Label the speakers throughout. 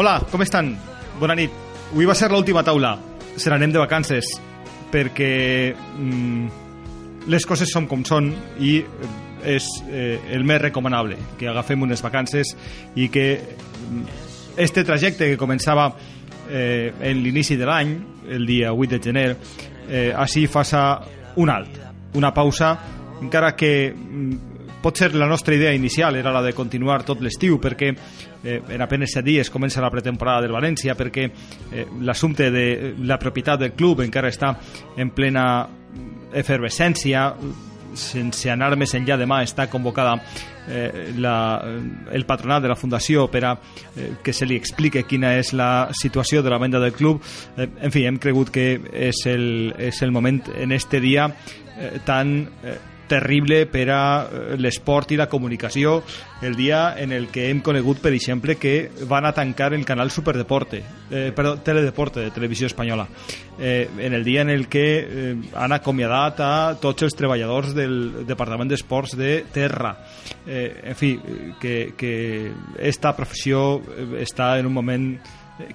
Speaker 1: Hola, com estan? Bona nit. Avui va ser l'última taula. Se n'anem de vacances perquè mm, les coses són com són i és eh, el més recomanable que agafem unes vacances i que mm, este trajecte que començava eh, en l'inici de l'any, el dia 8 de gener, eh, així faça un alt, una pausa, encara que mm, pot ser la nostra idea inicial era la de continuar tot l'estiu perquè eh, en apenes 7 dies comença la pretemporada del València perquè eh, l'assumpte de la propietat del club encara està en plena efervescència sense anar més enllà demà està convocada eh, la, el patronat de la Fundació per a eh, que se li explique quina és la situació de la venda del club. Eh, en fi, hem cregut que és el, és el moment en este dia eh, tan eh, terrible per a eh, l'esport i la comunicació el dia en el que hem conegut, per exemple, que van a tancar el canal Superdeporte, eh, perdó, Teledeporte de Televisió Espanyola, eh, en el dia en el que eh, han acomiadat a tots els treballadors del Departament d'Esports de Terra. Eh, en fi, que, que esta professió eh, està en un moment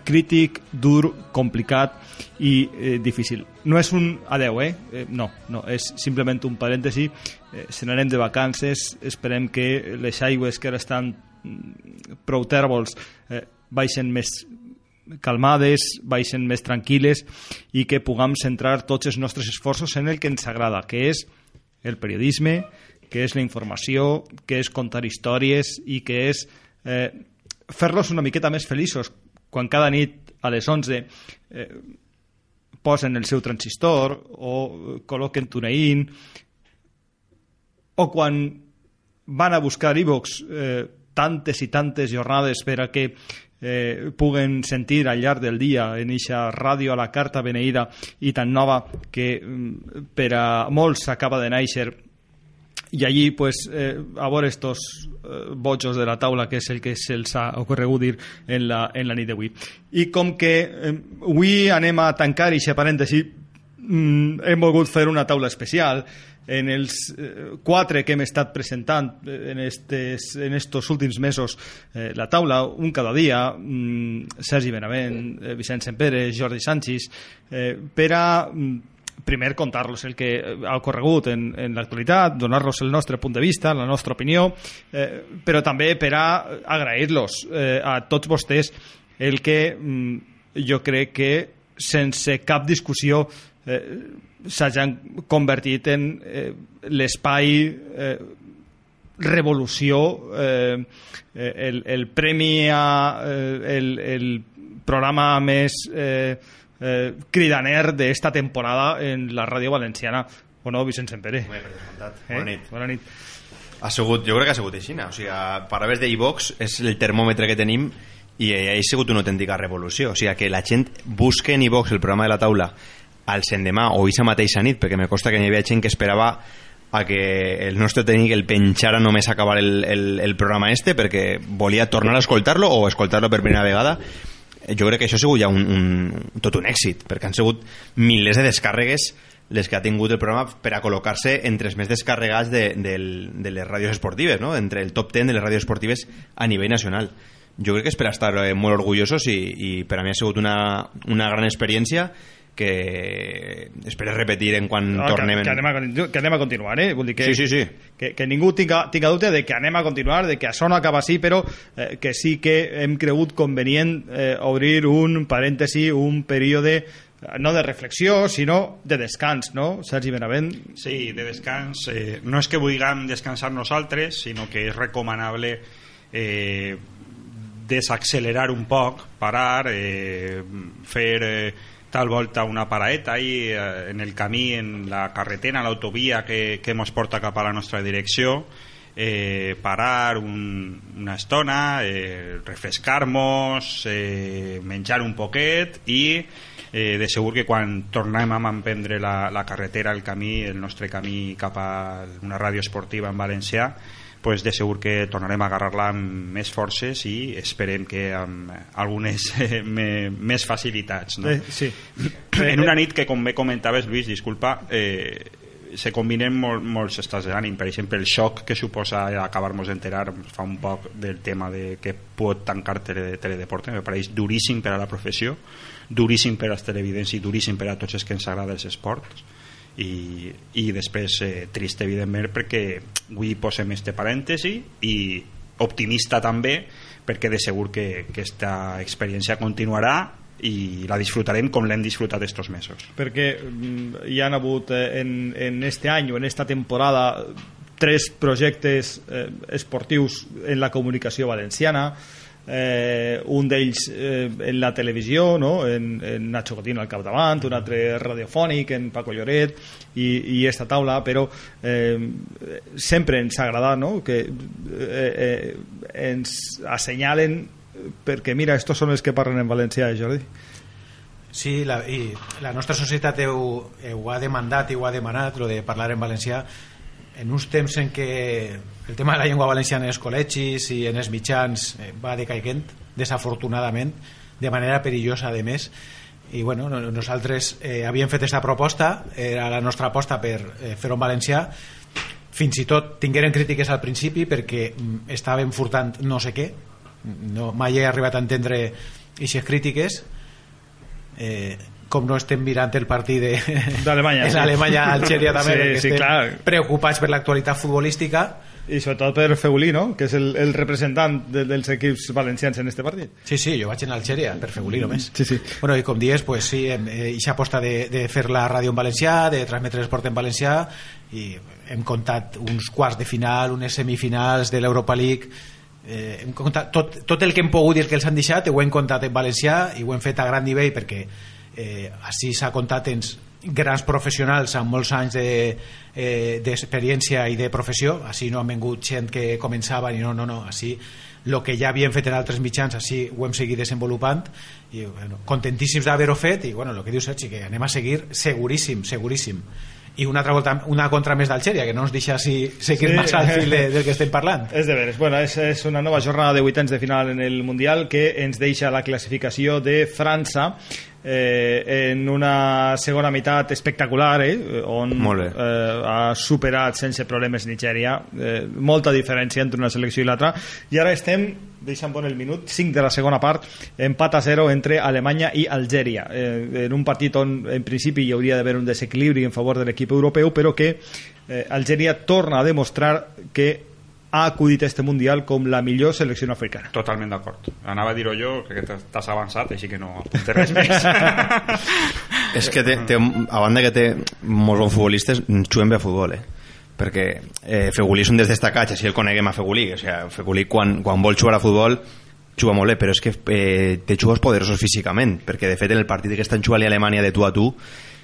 Speaker 1: crític, dur, complicat i eh, difícil. No és un adeu, eh? eh no, no, és simplement un parèntesi. Eh, se n'anem de vacances, esperem que les aigües que ara estan mm, prou tèrbols eh, baixen més calmades, baixen més tranquil·les i que puguem centrar tots els nostres esforços en el que ens agrada, que és el periodisme, que és la informació, que és contar històries i que és eh, fer-los una miqueta més feliços, quan cada nit a les 11 eh, posen el seu transistor o col·loquen TuneIn o quan van a buscar iVox eh, tantes i tantes jornades per a que eh, puguen sentir al llarg del dia en eixa ràdio a la carta beneïda i tan nova que mm, per a molts acaba de néixer i allí pues, eh, a veure estos eh, bojos de la taula que és el que se'ls ha ocorregut dir en la, en la nit d'avui. I com que eh, avui anem a tancar i parèntesi mm, hem volgut fer una taula especial en els eh, quatre que hem estat presentant eh, en, estes, en estos últims mesos eh, la taula, un cada dia mm, Sergi Benavent, eh, Vicent Sempere Jordi Sánchez eh, per a mm, primer contar-los el que ha ocorregut en, en l'actualitat, donar-los el nostre punt de vista, la nostra opinió, eh, però també per a agrair-los eh, a tots vostès el que mm, jo crec que sense cap discussió eh, s'hagin convertit en eh, l'espai eh, revolució eh, el, el premi a eh, el, el programa més eh, eh, cridaner d'esta temporada en la ràdio valenciana. O no, Vicent Sempere?
Speaker 2: Home, per
Speaker 1: Eh? Bona nit. Bona nit.
Speaker 2: Ha sigut, jo crec que ha sigut així, o sigui, parlaves d'iVox, és el termòmetre que tenim i ha sigut una autèntica revolució, o sigui, que la gent busque en iVox el programa de la taula al sendemà o aquesta mateixa nit, perquè me costa que hi havia gent que esperava a que el nostre tècnic el penjara només acabar el, el, el programa este perquè volia tornar a escoltar-lo o escoltar-lo per primera vegada jo crec que això ha sigut ja un, un, tot un èxit, perquè han sigut milers de descàrregues les que ha tingut el programa per a col·locar-se entre els més descarregats de, de, de les ràdios esportives, no? entre el top 10 de les ràdios esportives a nivell nacional. Jo crec que és per estar eh, molt orgullosos i, i per a mi ha sigut una, una gran experiència que espero repetir en quan
Speaker 1: no,
Speaker 2: tornem...
Speaker 1: Que, que, anem a, que anem a continuar, eh? Vull dir que,
Speaker 2: sí, sí, sí.
Speaker 1: Que, que ningú tinga, tinga dubte de que anem a continuar, de que això no acaba així, però eh, que sí que hem cregut convenient eh, obrir un parèntesi, un període eh, no de reflexió, sinó de descans, no, Sergi Benavent?
Speaker 3: Sí, de descans. Eh, no és que vulguem descansar nosaltres, sinó que és recomanable eh, desaccelerar un poc, parar, eh, fer... Eh, tal volta una paraeta ahí eh, en el camí, en la carretera, en l'autovia que, que ens porta cap a la nostra direcció eh, parar un, una estona eh, refrescar-nos eh, menjar un poquet i eh, de segur que quan tornem a emprendre la, la carretera, el camí, el nostre camí cap a una ràdio esportiva en valencià pues de segur que tornarem a agarrar-la amb més forces i esperem que amb algunes eh, més facilitats no?
Speaker 1: Eh, sí.
Speaker 3: en una nit que com bé comentaves Lluís, disculpa eh, se combinen mol, molts estats d'ànim per exemple el xoc que suposa acabar-nos d'enterar fa un poc del tema de que pot tancar tele, teledeporte me pareix duríssim per a la professió duríssim per als televidents i duríssim per a tots els que ens agrada els esports i, i després eh, trist evidentment perquè avui posem este parèntesi i optimista també perquè de segur que, que esta experiència continuarà i la disfrutarem com l'hem disfrutat estos mesos.
Speaker 1: Perquè mm, hi han hagut eh, en, en este any o en esta temporada tres projectes eh, esportius en la comunicació valenciana eh, un d'ells eh, en la televisió no? en, en Nacho Cotino al capdavant un altre radiofònic en Paco Lloret i, i esta taula però eh, sempre ens ha agradat no? que eh, eh, ens assenyalen perquè mira, estos són els que parlen en valencià Jordi
Speaker 4: Sí, la, i la nostra societat ho, ho ha demandat i ho ha demanat, lo de parlar en valencià, en uns temps en què el tema de la llengua valenciana en els col·legis i en els mitjans eh, va decaiguent, desafortunadament, de manera perillosa, de més, i bueno, nosaltres eh, havíem fet aquesta proposta, era la nostra aposta per eh, fer-ho en valencià, fins i tot tingueren crítiques al principi perquè mm, estàvem furtant no sé què, no, mai he arribat a entendre aquestes crítiques, eh, com no estem mirant el partit
Speaker 1: d'Alemanya
Speaker 4: sí. Alemanya-Algèria també
Speaker 1: sí,
Speaker 4: sí,
Speaker 1: estem clar.
Speaker 4: preocupats per l'actualitat futbolística
Speaker 1: i sobretot per Feulí, no? que és el, el representant de, dels equips valencians en este partit.
Speaker 4: Sí, sí, jo vaig en Algèria, per Feulí només.
Speaker 1: Sí, sí.
Speaker 4: Bueno, i com dies, pues, sí, eh, ixa aposta de, de fer la ràdio en valencià, de transmetre l'esport en valencià, i hem contat uns quarts de final, unes semifinals de l'Europa League, eh, hem contat tot, tot el que hem pogut i el que els han deixat ho hem contat en valencià i ho hem fet a gran nivell perquè eh, així s'ha contat en grans professionals amb molts anys d'experiència de, eh, i de professió. Així no han vengut gent que començava i no, no, no, així el que ja havíem fet en altres mitjans així ho hem seguit desenvolupant. I bueno, contentíssims d'haver-ho fet i bueno, el que diu Sergi, que anem a seguir seguríssim, seguríssim. I una altra volta, una contra més d'Algèria que no ens deixa si, seguir sí. massa al fil de, del que estem parlant.
Speaker 1: És de veres, bueno, és, és una nova jornada de vuitens de final en el Mundial que ens deixa la classificació de França eh, en una segona meitat espectacular eh, on eh, ha superat sense problemes Nigèria eh, molta diferència entre una selecció i l'altra. I ara estem deixa'm bon el minut 5 de la segona part empat a 0 entre Alemanya i Algèria eh, en un partit on en principi hi hauria d'haver un desequilibri en favor de l'equip europeu però que eh, Algèria torna a demostrar que ha acudit a este Mundial com la millor selecció africana.
Speaker 3: Totalment d'acord. Anava a dir-ho jo, que t'has avançat, així que no apunte res més.
Speaker 2: és que té, té, a banda que té molts bons futbolistes, juguen bé a futbol, eh? perquè eh, Fegulí és un dels destacats, així el coneguem a Fegulí, o sigui, Fegulí quan, quan vol jugar a futbol juga molt bé, però és que eh, té jugadors poderosos físicament, perquè de fet en el partit que estan jugant a Alemanya de tu a tu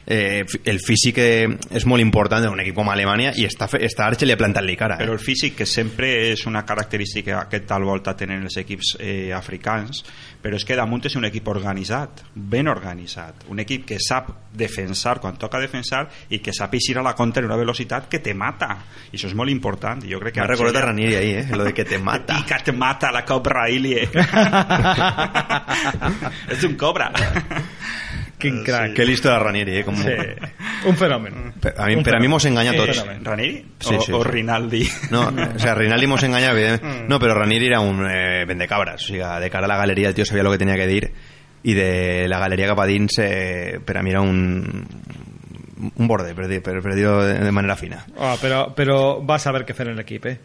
Speaker 2: eh, el físic eh, és molt important en un equip com Alemanya i està, està Arche li ha plantat-li cara
Speaker 3: eh? però el físic que sempre és una característica que tal volta tenen els equips eh, africans però és que damunt és un equip organitzat ben organitzat, un equip que sap defensar quan toca defensar i que sap eixir a la contra en una velocitat que te mata. I això és molt important. Jo crec que
Speaker 2: m'ha recordat a Ranieri ahí, eh? lo de que te mata.
Speaker 3: I que te mata la cobra Ilie. És un cobra
Speaker 1: Quin crac.
Speaker 2: Sí. Que listo de Ranieri, eh? Com...
Speaker 1: Sí. Un fenomen.
Speaker 2: Per a mi, per a mi mos enganya tots.
Speaker 3: Eh, Ranieri?
Speaker 2: Sí,
Speaker 3: o,
Speaker 2: sí,
Speaker 3: o
Speaker 2: sí.
Speaker 3: Rinaldi?
Speaker 2: No, o sea, Rinaldi mos enganya, evidentment. No, però Ranieri era un eh, vendecabres. O sigui, de cara a la galeria el tio sabia lo que tenia que dir i de la galeria cap a dins eh, per a mi era un un borde, per dir, per, per dir de, de manera fina.
Speaker 1: Oh, però, però va saber què fer en l'equip, eh?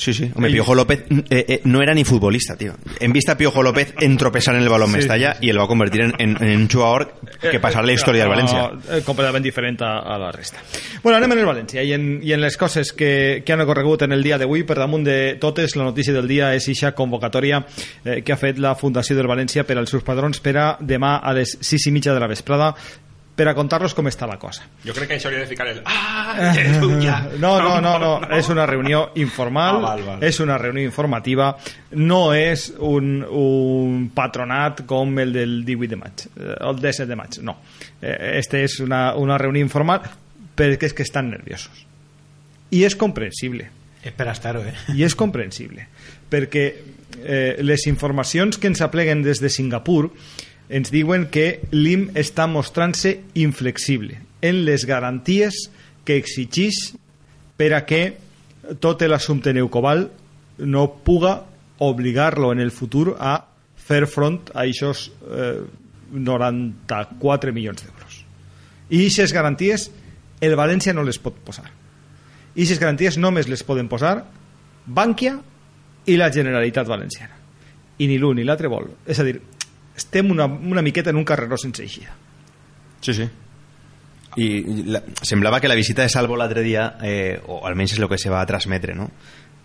Speaker 2: Sí, sí. Home, Piojo López eh, eh, no era ni futbolista, tío. Hem vist a Piojo López entropesar en el balón
Speaker 1: Sí,
Speaker 2: Mestalla
Speaker 1: sí,
Speaker 2: i el va convertir en, en, en un jugador que passarà la història del València.
Speaker 1: No, eh, completament diferent a, a la resta. Bueno, anem en el València i en, i en les coses que, que han ocorregut en el dia d'avui. Per damunt de totes, la notícia del dia és ixa convocatòria eh, que ha fet la Fundació del València per als seus padrons per a demà a les 6 i mitja de la vesprada per a contar-los com està la cosa.
Speaker 3: Jo crec que això hauria de ficar el... Ah, ja.
Speaker 1: No, no, no, no, és una reunió informal,
Speaker 3: Ah, val, val.
Speaker 1: és una reunió informativa, no és un, un patronat com el del 18 de maig, eh, el 17 de maig, no. Eh, Este és una, una reunió informal perquè és que estan nerviosos. I és comprensible,
Speaker 4: és per estar-ho, eh?
Speaker 1: i és comprensible, perquè eh, les informacions que ens apleguen des de Singapur ens diuen que l'IM està mostrant-se inflexible en les garanties que exigís per a que tot l'assumpte Neucoval no puga obligar-lo en el futur a fer front a aquests eh, 94 milions d'euros. I aquestes garanties el València no les pot posar. I aquestes garanties només les poden posar Bankia i la Generalitat Valenciana. I ni l'un ni l'altre vol. És a dir, estem una, una miqueta en un carreró sense eixida.
Speaker 2: Sí, sí. I la, semblava que la visita de Salvo l'altre dia, eh, o almenys és el que se va transmetre, no?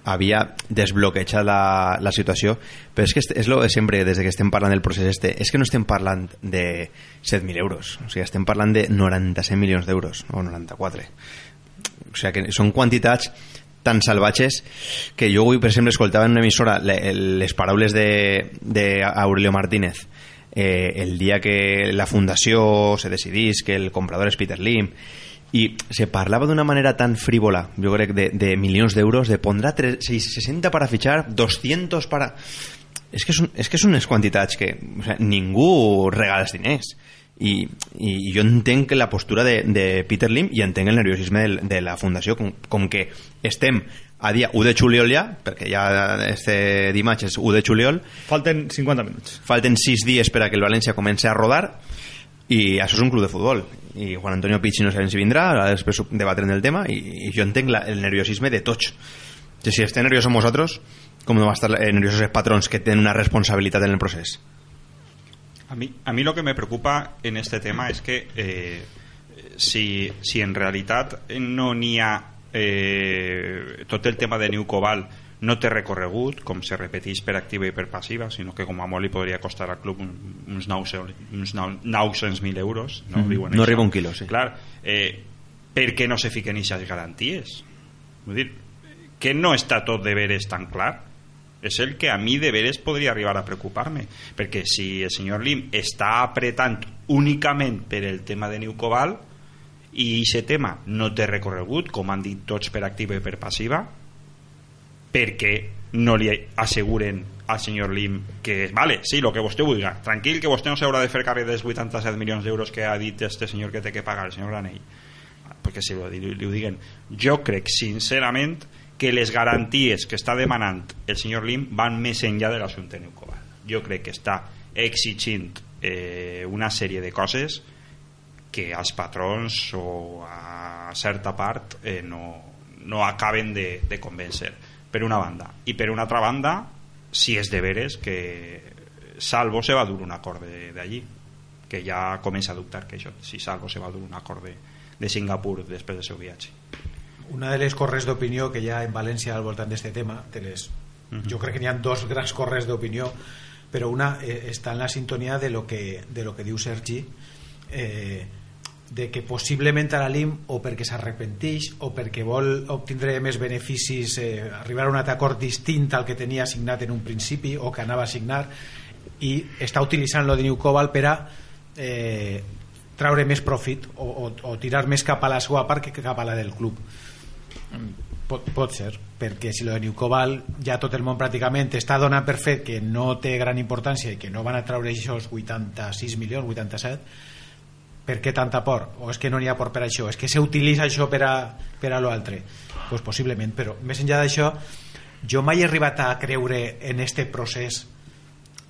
Speaker 2: havia desbloquejat la, la situació però és que és lo de sempre des que estem parlant del procés este és que no estem parlant de 7.000 euros o sigui, estem parlant de 97 milions d'euros o 94 o sigui que són quantitats tan salvatges que jo avui per exemple escoltava en una emissora les paraules d'Aurelio Martínez eh, el dia que la fundació se decidís que el comprador és Peter Lim i se parlava d'una manera tan frívola jo crec de, de milions d'euros de pondrà 60 para fichar 200 para és que són, és que són unes quantitats que o sea, ningú regala els diners. I, i jo entenc la postura de, de Peter Lim i entenc el nerviosisme de, de la fundació com, com que estem a dia 1 de juliol ja perquè ja este dimarts és 1 de juliol.
Speaker 1: Falten 50 minuts.
Speaker 2: Falten 6 dies per a que el València comenci a rodar i això és un club de futbol. I Juan Antonio Pichi no sabem si vindrà ara després debatrem el tema i, i jo entenc la, el nerviosisme de tots. Que si estem nerviosos nosaltres com no va estar eh, nerviosos els patrons que tenen una responsabilitat en el procés?
Speaker 3: A mi, a mi lo que me preocupa en este tema es que eh, si, si en realitat no n'hi ha eh, tot el tema de New Cobalt no té recorregut, com se repeteix per activa i per passiva, sinó que com a molt li podria costar al club uns 900.000 euros. No,
Speaker 2: mm, no arriba un quilo, sí.
Speaker 3: Clar, eh, per què no se fiquen aquestes garanties? Vull dir, que no està tot de veres tan clar? És el que a mi de veres podria arribar a preocupar-me, perquè si el senyor Lim està apretant únicament per el tema de New Cobalt i aquest tema no té recorregut, com han dit tots per activa i per passiva, perquè no li asseguren al senyor Lim que, vale, sí, el que vostè vulgui tranquil, que vostè no s'haurà de fer càrrec dels 87 milions d'euros que ha dit este senyor que té que pagar, el senyor Granell. Perquè si li, li, ho diguen. Jo crec sincerament que les garanties que està demanant el senyor Lim van més enllà de l'assumpte Neucoval jo crec que està exigint eh, una sèrie de coses als patrons o a certa part eh, no, no acaben de, de convèncer per una banda i per una altra banda si és de veres que Salvo se va dur un acord d'allí que ja comença a dubtar que això, si Salvo se va dur un acord de, de Singapur després del seu viatge
Speaker 4: una de les corres d'opinió que hi ha en València al voltant d'aquest tema de les, uh -huh. jo crec que n'hi ha dos grans corres d'opinió però una eh, està en la sintonia de lo que, de lo que diu Sergi eh, de que possiblement a l'Alim o perquè s'arrepenteix o perquè vol obtindre més beneficis eh, arribar a un acord distint al que tenia signat en un principi o que anava a signar i està utilitzant lo de New Cobalt per a eh, traure més profit o, o, o tirar més cap a la seva part que cap a la del club. Pot, pot ser perquè si lo de New Cobalt ja tot el món pràcticament està donant per fet que no té gran importància i que no van a traure aquests 86 milions, 87 per què tanta por? O és que no n'hi ha por per això? És que s'utilitza això per a, per a l'altre? Doncs pues possiblement, però més enllà d'això jo mai he arribat a creure en este procés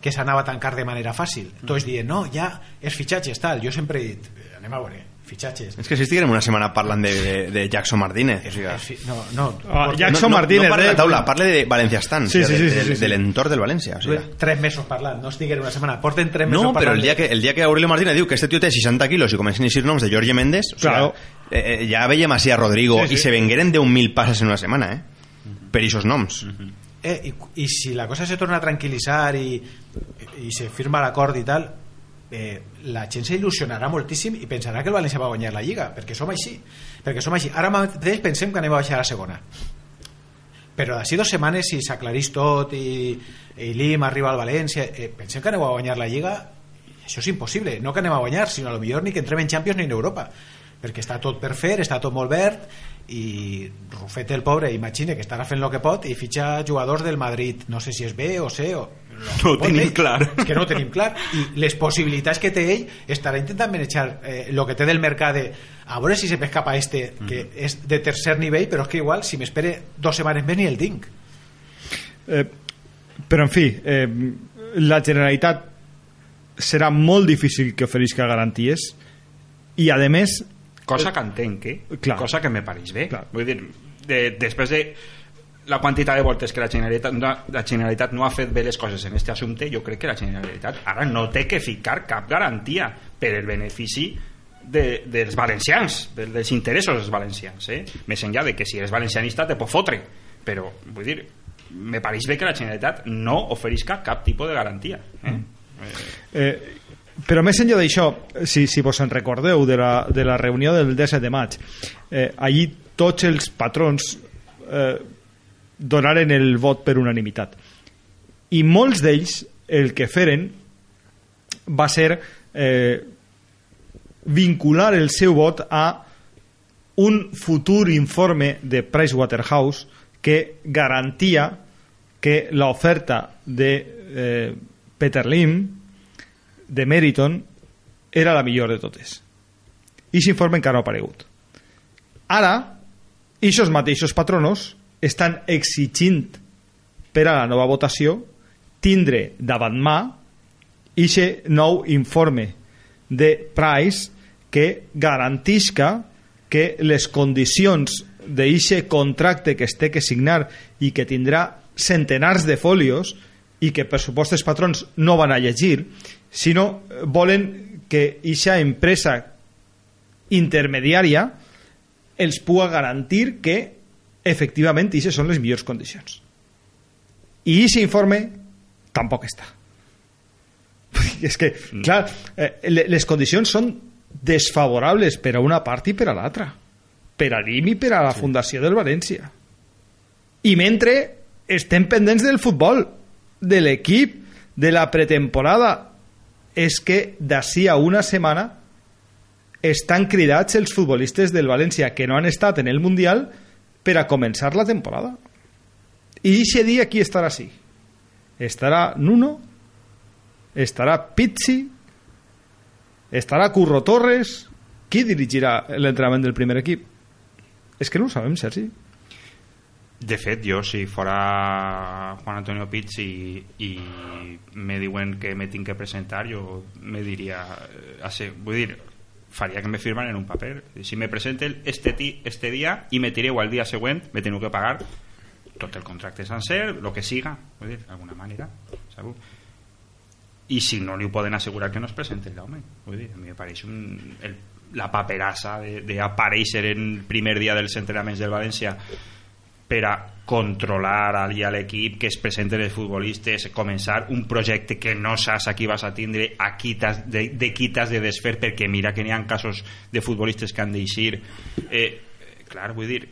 Speaker 4: que s'anava a tancar de manera fàcil. Tots dient, no, ja és fitxatges, tal. Jo sempre he dit, anem a veure, fitxatges.
Speaker 2: És que si estiguem una setmana parlant de, de, de Jackson Martínez. O sigui,
Speaker 4: no, no,
Speaker 1: ah, Jackson no, Martínez.
Speaker 2: No, no parla de taula, parla de Valencia Stan,
Speaker 1: sí, sí, sí,
Speaker 2: de,
Speaker 1: sí, sí,
Speaker 2: de l'entorn del València. O sigui.
Speaker 4: Tres mesos parlant, no estiguem una setmana, porten tres mesos
Speaker 2: no,
Speaker 4: parlant.
Speaker 2: No, però el dia, que, el dia que Aurelio Martínez diu que este tio té 60 quilos i comencen a dir noms de Jorge Méndez, o sigui,
Speaker 1: claro.
Speaker 2: eh, eh, ja veiem així a Rodrigo sí, sí. i se vengueren 10.000 passes en una setmana, eh? Per aquests noms. Uh -huh.
Speaker 4: eh, i, I si la cosa se torna a tranquil·litzar i, i se firma l'acord i tal, eh, la gent s'il·lusionarà moltíssim i pensarà que el València va guanyar la Lliga perquè som així, perquè som així. Ara mateix pensem que anem a baixar a la segona. Però d'ací dues setmanes si s'aclarís tot i, i l'IM arriba al València eh, pensem que aneu a guanyar la Lliga això és impossible, no que anem a guanyar sinó a lo millor ni que entrem en Champions ni en Europa perquè està tot per fer, està tot molt verd i Rufet el pobre imagina que estarà fent el que pot i fitxa jugadors del Madrid. No sé si és B o C o...
Speaker 3: No ho tenim clar.
Speaker 4: És que no ho tenim clar. I les possibilitats que té ell estarà intentant manejar eh, el que té del mercat de, a veure si se m'escapa este que és de tercer nivell però és que igual si m'espere dos setmanes més ni el tinc.
Speaker 1: Eh, però, en fi, eh, la Generalitat serà molt difícil que oferisca garanties i, a més,
Speaker 3: Cosa que entenc, eh?
Speaker 1: Clar.
Speaker 3: Cosa que me pareix bé.
Speaker 1: Clar.
Speaker 3: Vull dir, de, després de la quantitat de voltes que la Generalitat, no, la Generalitat no ha fet bé les coses en aquest assumpte, jo crec que la Generalitat ara no té que ficar cap garantia per el benefici de, dels valencians, de, dels interessos dels valencians. Eh? Més enllà de que si eres valencianista te pot fotre, però vull dir, me pareix bé que la Generalitat no oferisca cap tipus de garantia. Eh?
Speaker 1: Eh, però més enllà d'això, si, si vos en recordeu de la, de la reunió del 17 de maig, eh, allí tots els patrons eh, donaren el vot per unanimitat. I molts d'ells el que feren va ser eh, vincular el seu vot a un futur informe de Pricewaterhouse que garantia que l'oferta de eh, Peter Lim de Meriton era la millor de totes. I s'informe encara no ha aparegut. Ara, aquests mateixos patronos estan exigint per a la nova votació tindre davant mà aquest nou informe de Price que garantisca que les condicions d'aquest contracte que es té que signar i que tindrà centenars de folios i que per supost els patrons no van a llegir sinó volen que aquesta empresa intermediària els pugui garantir que efectivament aquestes són les millors condicions. I aquest informe tampoc està. És que, clar, eh, le- les condicions són desfavorables per a una part i per a l'altra. Per a l'IM i per a la Fundació del València. I mentre estem pendents del futbol de l'equip de la pretemporada és que d'ací a una setmana estan cridats els futbolistes del València que no han estat en el Mundial per a començar la temporada i aquest dia qui estarà així? estarà Nuno estarà Pizzi estarà Curro Torres qui dirigirà l'entrenament del primer equip? és que no ho sabem, Sergi
Speaker 3: De fet, jo si fora Juan Antonio Pizzi i, i me diuen que me tinc que presentar, jo me diria... eh, Hace, vull dir, faria que me firman en un paper. Si me presenten este, ti, este dia i me tireu al dia següent, me tengo que pagar tot el contracte sencer, lo que siga, vull dir, d'alguna manera, sabeu? i si no li ho poden assegurar que no es presenti l'home vull dir, a mi me pareix un, el, la paperassa d'aparèixer en el primer dia dels entrenaments del València per a controlar allí a l'equip que es presenten els futbolistes començar un projecte que no saps a qui vas a tindre a qui de, de qui t'has de desfer perquè mira que n'hi ha casos de futbolistes que han d'eixir eh, clar, vull dir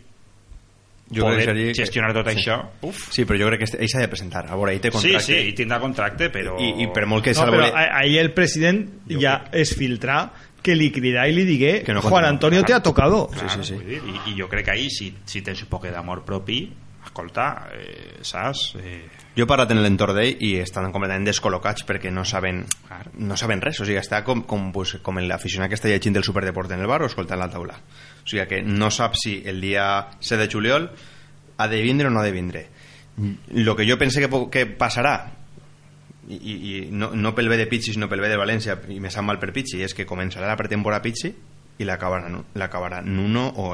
Speaker 2: Jo
Speaker 3: poder
Speaker 2: crec
Speaker 3: gestionar tot
Speaker 2: sí.
Speaker 3: això uf,
Speaker 2: Sí, però jo crec que ell s'ha de presentar. A veure, ell té
Speaker 3: sí,
Speaker 2: contracte.
Speaker 3: sí, i tindrà contracte però...
Speaker 2: I, I per molt que
Speaker 1: no, però ahir el president
Speaker 3: Jo
Speaker 1: ja es filtrà que li cridà i li digué
Speaker 2: Que no
Speaker 1: Juan. Antonio te ha tocado
Speaker 2: Sí, sí, sí.
Speaker 3: dir, i, i jo crec que ahir si, si tens un poc d'amor propi escolta, eh, saps? Eh,
Speaker 2: Jo he parlat en l'entorn d'ell i estan completament descol·locats perquè no saben, no saben res. O sigui, està com, com, pues, com l'aficionat que està llegint el superdeport en el bar o escoltant la taula. O sigui, que no sap si el dia 7 de juliol ha de vindre o no ha de vindre. El que jo pense que, que passarà i, i, no, no pel bé de Pichi sinó pel bé de València i me sap mal per Pichi és que començarà la pretemporada Pichi i l'acabarà l'acabarà Nuno o,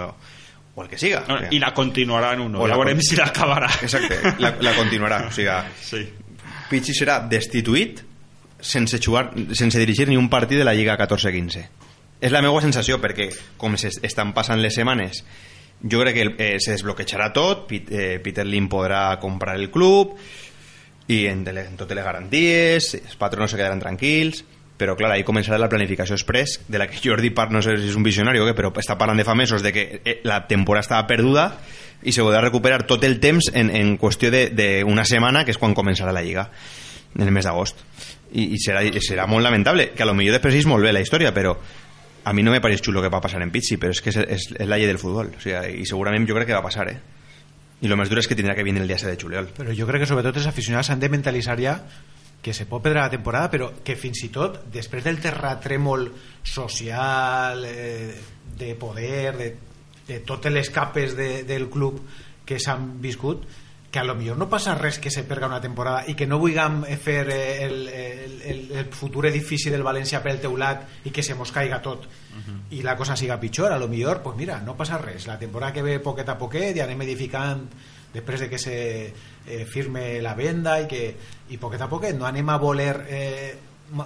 Speaker 2: o el que siga
Speaker 3: no, I la continuarà en uno,
Speaker 2: O la
Speaker 3: ja veurem si l'acabarà.
Speaker 2: exacte, la, la continuarà o sigui,
Speaker 3: Sí.
Speaker 2: Pichi serà destituït sense, jugar, sense dirigir ni un partit de la Lliga 14-15 és la meva sensació perquè com s'es- estan passant les setmanes jo crec que eh, se desbloquejarà tot Pit, eh, Peter Lim podrà comprar el club i en, tele, en totes garanties els se quedaran tranquils però clar, ahí començarà la planificació express de la que Jordi Park no sé si és un visionari o què, però està parlant de fa mesos de que eh, la temporada estava perduda i se podrà recuperar tot el temps en, en qüestió d'una setmana que és quan començarà la Lliga en el mes d'agost i, i serà, serà molt lamentable que a lo millor després és molt la història però a mi no me pareix xulo que va passar en Pizzi, però és que és, és, és la llei del futbol. O sigui, I segurament jo crec que va passar, eh? I el més dur és que tindrà que vindre el dia 7 de juliol.
Speaker 4: Però jo crec que sobretot els aficionats han de mentalitzar ja que se pot perdre la temporada però que fins i tot després del terratrèmol social eh, de poder de, de totes les capes de, del club que s'han viscut que a lo millor no passa res que se perga una temporada i que no vulguem fer eh, el, el, el, el futur edifici del València pel teulat i que se mos caiga tot -huh. i la cosa siga pitjor, a lo millor pues mira, no passa res, la temporada que ve poquet a poquet i anem edificant després de que se eh, firme la venda i que i poquet a poquet. No anem a voler eh,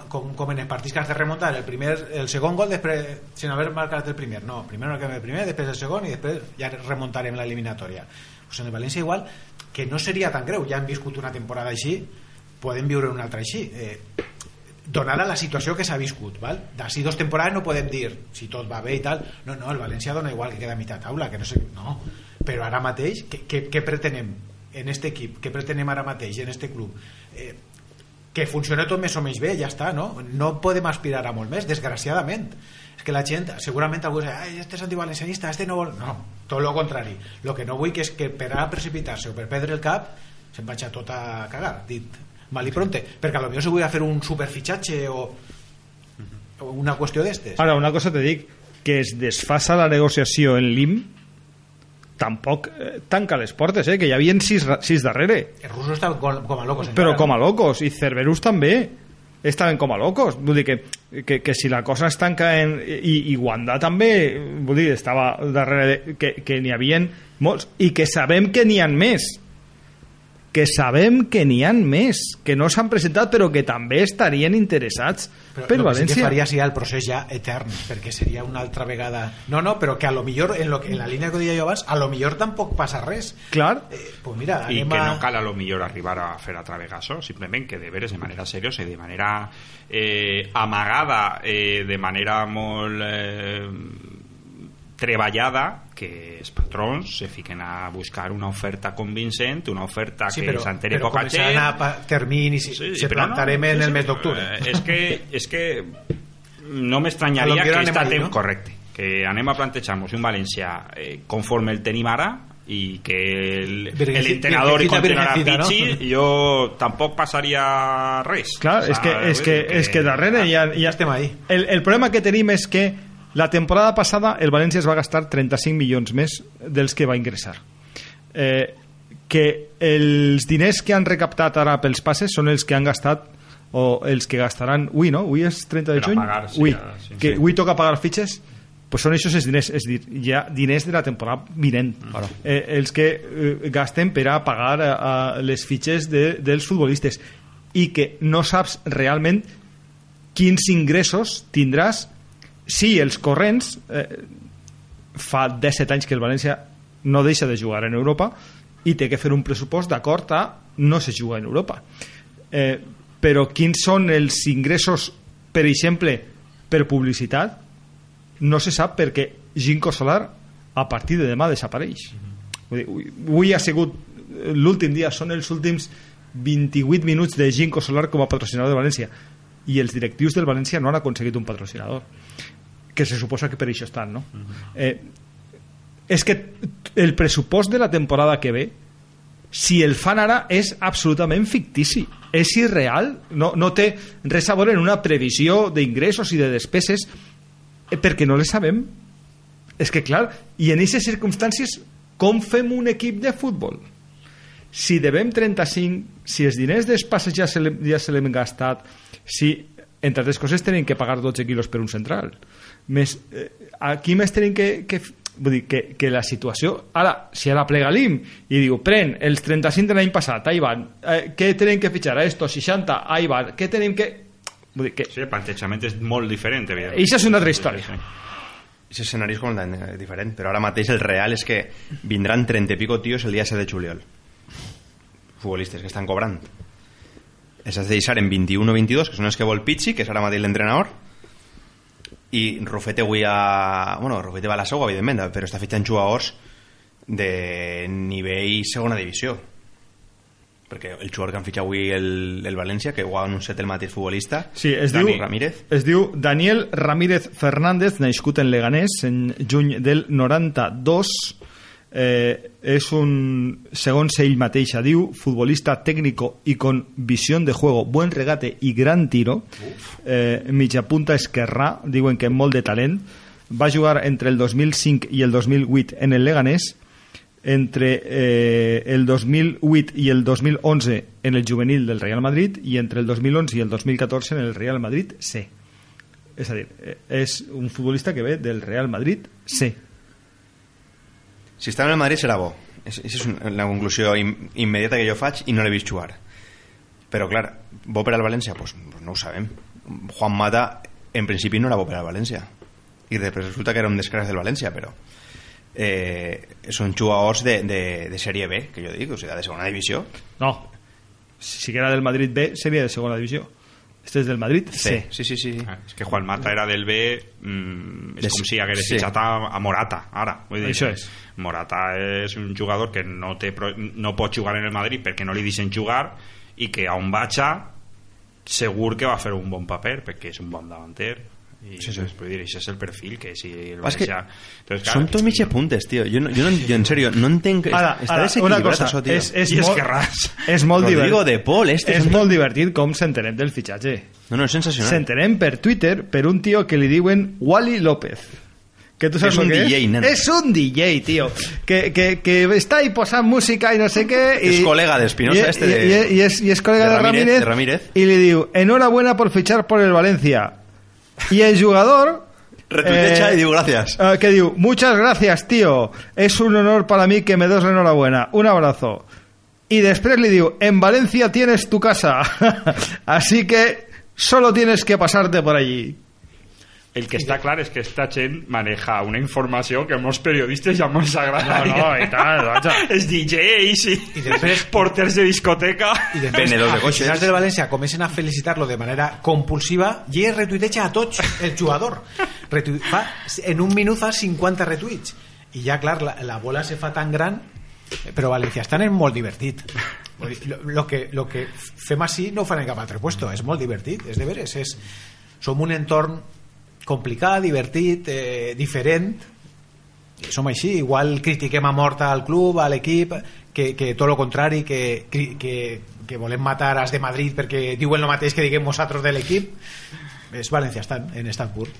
Speaker 4: com, com en els partits que has de remuntar el, primer, el segon gol després sin haver marcat el primer. No, primer marquem el primer, després el segon i després ja remuntarem l'eliminatòria. Pues en el València igual que no seria tan greu, ja hem viscut una temporada així podem viure una altra així. Eh, donada la situació que s'ha viscut val? d'ací dos temporades no podem dir si tot va bé i tal, no, no, el València dona igual que queda a mitja taula, que no sé, no però ara mateix, què, què, pretenem en este equip, què pretenem ara mateix en este club eh, que funcioni tot més o menys bé, ja està, no? No podem aspirar a molt més, desgraciadament. És que la gent, segurament algú dirà, ai, este és antivalencianista, este no vol... No, tot el contrari. El que no vull que és que per a precipitar-se o per perdre el cap se'n vaig a tot a cagar, dit mal i pronte, perquè a lo millor se vull fer un superfitxatge o, o una qüestió d'estes.
Speaker 1: Ara, una cosa te dic, que es desfassa la negociació en l'IM tampoc eh, tanca les portes, eh, que hi havia sis, sis darrere.
Speaker 4: Els russos estaven com, com a locos.
Speaker 1: Però
Speaker 4: encara,
Speaker 1: com a locos, i Cerberus també estaven com a locos. Vull dir que, que, que si la cosa es tanca en... I, i Wanda també, vull dir, estava darrere de, que, que n'hi havien molts, i que sabem que n'hi han més que sabem que n'hi han més que no s'han presentat però que també estarien interessats
Speaker 4: Però
Speaker 1: per
Speaker 4: que sí
Speaker 1: València.
Speaker 4: que faria seria el procés ja etern, perquè seria una altra vegada... No, no, però que a lo millor, en, lo que, en la línia que deia jo abans, a lo millor tampoc passa res.
Speaker 1: clar,
Speaker 4: Eh, pues mira,
Speaker 3: i
Speaker 4: anem
Speaker 3: que
Speaker 4: a...
Speaker 3: no cal a lo millor arribar a fer altra vegada això, simplement que de veres de manera seriosa i de manera eh, amagada, eh, de manera molt eh, treballada, que els patrons se fiquen a buscar una oferta convincent, una oferta
Speaker 4: Sí,
Speaker 3: que
Speaker 4: però,
Speaker 3: s'entere
Speaker 4: però
Speaker 3: poca
Speaker 4: començaran
Speaker 3: gent...
Speaker 4: a pa- terminis i se
Speaker 3: però
Speaker 4: plantarem en
Speaker 3: sí,
Speaker 4: el
Speaker 3: sí,
Speaker 4: mes d'octubre.
Speaker 3: eh, és que, és que no
Speaker 4: A
Speaker 3: m'estranyaria que esta
Speaker 4: ahí, no?
Speaker 3: correcte que anem a plantejar-nos un València eh, conforme el tenim ara i que el,
Speaker 4: Virgencita-
Speaker 3: el entrenador i
Speaker 4: virgencita,
Speaker 3: continuarà
Speaker 4: virgencita, no?
Speaker 3: Jo tampoc passaria res
Speaker 1: clar
Speaker 3: O
Speaker 1: és, que,
Speaker 3: sea,
Speaker 1: és, que,
Speaker 3: vull dir
Speaker 1: és que darrere ja, ja
Speaker 4: estem ahí.
Speaker 1: El, el problema que tenim és que la temporada passada el València es va gastar 35 milions més dels que va ingressar. Eh, que els diners que han recaptat ara pels passes són els que han gastat o els que gastaran avui, no? Avui és 30 de juny?
Speaker 3: pagar, sí,
Speaker 1: Avui.
Speaker 3: ja, sí,
Speaker 1: que
Speaker 3: sí.
Speaker 1: avui toca pagar fitxes pues són aquests els diners, és a dir, hi ha diners de la temporada vinent, eh, els que eh, gasten per a pagar a, a les fitxes de, dels futbolistes i que no saps realment quins ingressos tindràs si els corrents eh, fa 17 anys que el València no deixa de jugar en Europa i té que fer un pressupost d'acord a no se juga en Europa. Eh, però quins són els ingressos per exemple per publicitat? No se sap perquè Ginkgo Solar a partir de demà desapareix. Vull dir, avui- ha sigut l'últim dia, són els últims 28 minuts de Ginkgo Solar com a patrocinador de València. I els directius del València no han aconseguit un patrocinador que se suposa que per això estan no? eh, és que el pressupost de la temporada que ve si el fan ara és absolutament fictici. És irreal. No, no té res a veure en una previsió d'ingressos i de despeses eh, perquè no les sabem. És que clar, i en aquestes circumstàncies com fem un equip de futbol? Si devem 35 si els diners dels passes ja se l'hem ja gastat si entre altres coses tenen que pagar 12 quilos per un central més, eh, aquí més tenen que, que vull dir, que, que la situació ara, si ara plega l'IM i diu, pren els 35 de l'any passat ahí van, eh, què tenen que fitxar a estos 60, ahí van, què tenim que vull dir que
Speaker 3: sí, el plantejament és molt diferent evidentment.
Speaker 1: Eixa és una altra història.
Speaker 3: Sí, sí.
Speaker 2: Aquest escenari és completament diferent, però ara mateix el real és que vindran 30 i pico tios el dia 7 de juliol. Futbolistes que estan cobrant. Els has de deixar en 21 o 22, que són els que vol Pichi, que és ara mateix l'entrenador, i Rufete avui a... Bueno, Rufete va a la segona, evidentment, però està fitxant jugadors de nivell segona divisió. perquè el jugador que han fitxat avui el, el València, que ho ha anunciat el mateix futbolista,
Speaker 1: Sí, es
Speaker 2: Dani
Speaker 1: diu,
Speaker 2: Ramírez.
Speaker 1: es diu Daniel Ramírez Fernández, nascut en Leganés en juny del 92. Eh, és un, segons ell mateixa diu, futbolista técnico y con visión de juego, buen regate y gran tiro. Eh, mitja punta esquerrà, diuen que molt de talent. Va jugar entre el 2005 i el 2008 en el Leganés entre eh, el 2008 y el 2011 en el juvenil del Real Madrid y entre el 2011 y el 2014 en el Real Madrid C. És a dir, eh, és un futbolista que ve del Real Madrid C.
Speaker 2: Si està en el Madrid serà bo. És, és la conclusió im, immediata que jo faig i no l'he vist jugar. Però, clar, bo per al València? Pues, no ho sabem. Juan Mata, en principi, no era bo per al València. I després resulta que era un descàrrec del València, però eh, són jugadors de, de, de sèrie B, que jo dic, o sigui, de segona divisió.
Speaker 1: No, si era del Madrid B sería de segunda división. Este es del Madrid C.
Speaker 2: Sí, sí, sí.
Speaker 3: Ah, És que Juan Mata era del B mm, és
Speaker 2: Des-
Speaker 3: com si hagués
Speaker 2: sí.
Speaker 3: fitxat a, a Morata ara vull dir,
Speaker 1: Això és.
Speaker 3: Morata és un jugador que no, té, no pot jugar en el Madrid perquè no li deixen jugar i que a on vaja segur que va fer un bon paper perquè és un bon davanter i
Speaker 2: Sí, sí.
Speaker 3: Dir, això és el perfil que si el
Speaker 2: És que
Speaker 3: València Entonces,
Speaker 2: Són tots mitja puntes, tio. Jo, no, jo, no, jo en sèrio, no entenc...
Speaker 1: Ara,
Speaker 2: està
Speaker 1: ara, una cosa,
Speaker 2: això, tio.
Speaker 1: és, és,
Speaker 3: I és
Speaker 1: molt,
Speaker 3: que ras.
Speaker 1: és molt
Speaker 2: Rodrigo
Speaker 1: divertit.
Speaker 2: de Paul, este
Speaker 1: és
Speaker 2: és
Speaker 1: molt divertit com s'entenem del fitxatge.
Speaker 2: No, no, és sensacional.
Speaker 1: S'entenem per Twitter per un tio que li diuen Wally López. Que tu saps
Speaker 2: És un
Speaker 1: lo que
Speaker 2: DJ,
Speaker 1: és?
Speaker 2: nena.
Speaker 1: És un DJ, tío. Que, que, que està ahí posant música i no sé què. I,
Speaker 2: És col·lega d'Espinosa,
Speaker 1: i-
Speaker 2: este de-
Speaker 1: I, i, és, i és col·lega
Speaker 2: de
Speaker 1: de
Speaker 2: Ramírez,
Speaker 1: Ramírez,
Speaker 2: de Ramírez.
Speaker 1: Y le digo, enhorabuena por fichar por el Valencia. Y el jugador...
Speaker 2: Retuiteja i diu gràcies.
Speaker 1: eh, que diu, muchas gracias, tío. Es un honor para mí que me des la enhorabuena. Un abrazo. Y después le digo, en Valencia tienes tu casa. Así que solo tienes que pasarte por allí.
Speaker 3: El que està clar és que esta gent maneja una informació que molts periodistes ja ens agrada
Speaker 1: No, no, i tant, vaja.
Speaker 3: és DJs i,
Speaker 4: I després-
Speaker 3: porters de discoteca.
Speaker 4: I després
Speaker 2: Venedors de
Speaker 4: aficionats
Speaker 2: cotxes.
Speaker 4: del València comencen a felicitar-lo de manera compulsiva i ell retuiteja a tots el jugador. Retu fa, en un minut fa 50 retuits. I ja clar, la, la bola se fa tan gran però València estan en molt divertit. Lo, lo, que, lo que fem així no ho fan en cap altre puesto. És molt divertit, és de veres és, som un entorn complicat, divertit, eh, diferent. Som així, igual critiquem a mort al club, a l'equip que, que tot el contrari que, que, que volem matar als de Madrid perquè diuen el mateix que diguem nosaltres de l'equip. És València estan en Stanford